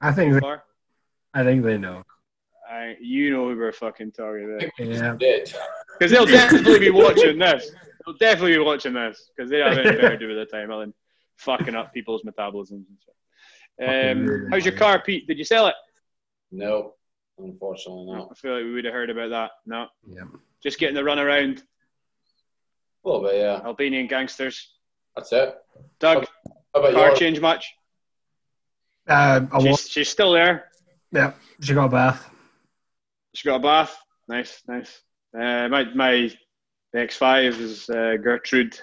I think they, Far? I think they know. I, you know who we're fucking talking about. It. Yeah. Because they'll definitely be watching this. They'll definitely be watching this because they have anything better to do with their time other than fucking up people's metabolisms and stuff. Um, really how's your car, Pete? Did you sell it? No, unfortunately not. I feel like we would have heard about that. No, Yeah. just getting the run around A little bit, yeah. Albanian gangsters. That's it. Doug, How about car yours? change much? Um, I She's, she's still there. Yeah. She got a bath. She got a bath. Nice, nice. Uh, my my X5 is uh, Gertrude.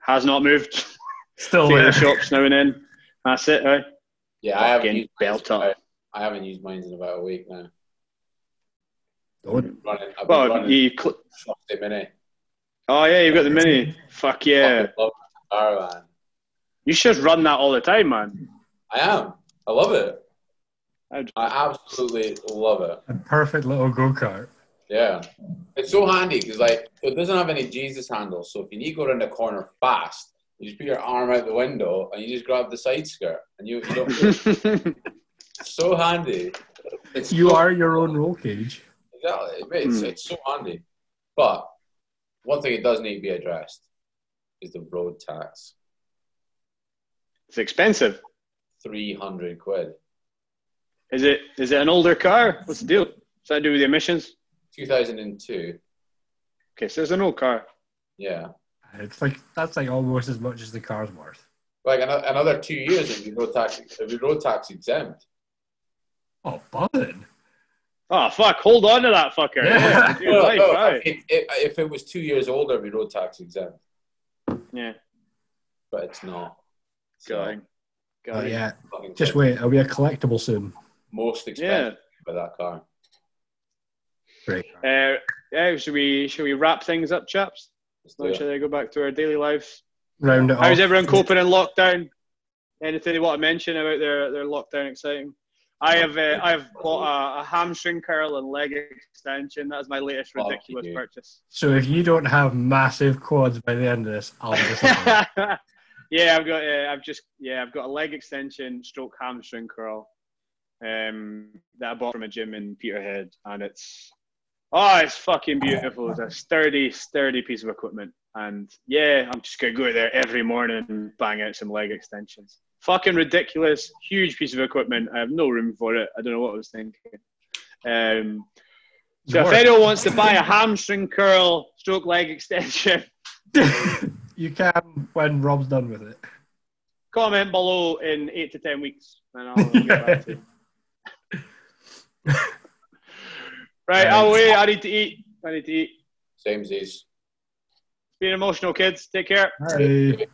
Has not moved. Still in the shops now and then. That's it, right? Yeah, I haven't used mine belt in up. about- I haven't used mine in about a week now. Don't. Running, I've been Well, running you. Cl- Shopty Mini. oh yeah, you've got the mini. Fuck yeah. Love my car, man. You should run that all the time, man. I am. I love it. I'd- I absolutely love it. A perfect little go kart. Yeah. It's so handy because like it doesn't have any Jesus handles. So if you need to go around the corner fast, you just put your arm out the window and you just grab the side skirt and you, you don't so handy. It's You so- are your own roll cage. exactly it's, Hmm. it's so handy. But one thing it does need to be addressed is the road tax. it's expensive. Three hundred quid. Is it? Is it an older car? What's the deal? Does that do with the emissions? Two thousand and two. Okay, so it's an old car. Yeah. It's like that's like almost as much as the car's worth. Like ano- another two years, it'd be road tax, it'd be road tax exempt. Oh, buzzing. Oh ah, fuck! Hold on to that fucker. Yeah. Yeah, No, life, no, right. if, if, if it was two years older, it'd be road tax exempt, yeah. but it's not. So, Going. Oh, Going. yeah. Just wait. It'll be a collectible soon. Most Yeah. expensive by that car. Great. Uh, yeah. Should we should we wrap things up, chaps? Let's Or should I go back to our daily lives? Round it off. How's everyone coping in lockdown? Anything they want to mention about their, their lockdown exciting? I have uh, I've bought a, a hamstring curl and leg extension. That's my latest ridiculous you. purchase. So if you don't have massive quads by the end of this, I'll disappoint. yeah, I've got uh, I've just yeah I've got a leg extension stroke hamstring curl um, that I bought from a gym in Peterhead, and it's oh it's fucking beautiful. It's a sturdy sturdy piece of equipment, and yeah, I'm just gonna go there every morning and bang out some leg extensions. Fucking ridiculous, huge piece of equipment. I have no room for it. I don't know what I was thinking. Um, so if anyone wants to buy a hamstring curl stroke leg extension, you can when Rob's done with it. comment below in eight to ten weeks, and I'll, I'll get back to you. right, I'll wait. I need to eat. I need to eat. Same as these. Being emotional, kids. Take care. Bye.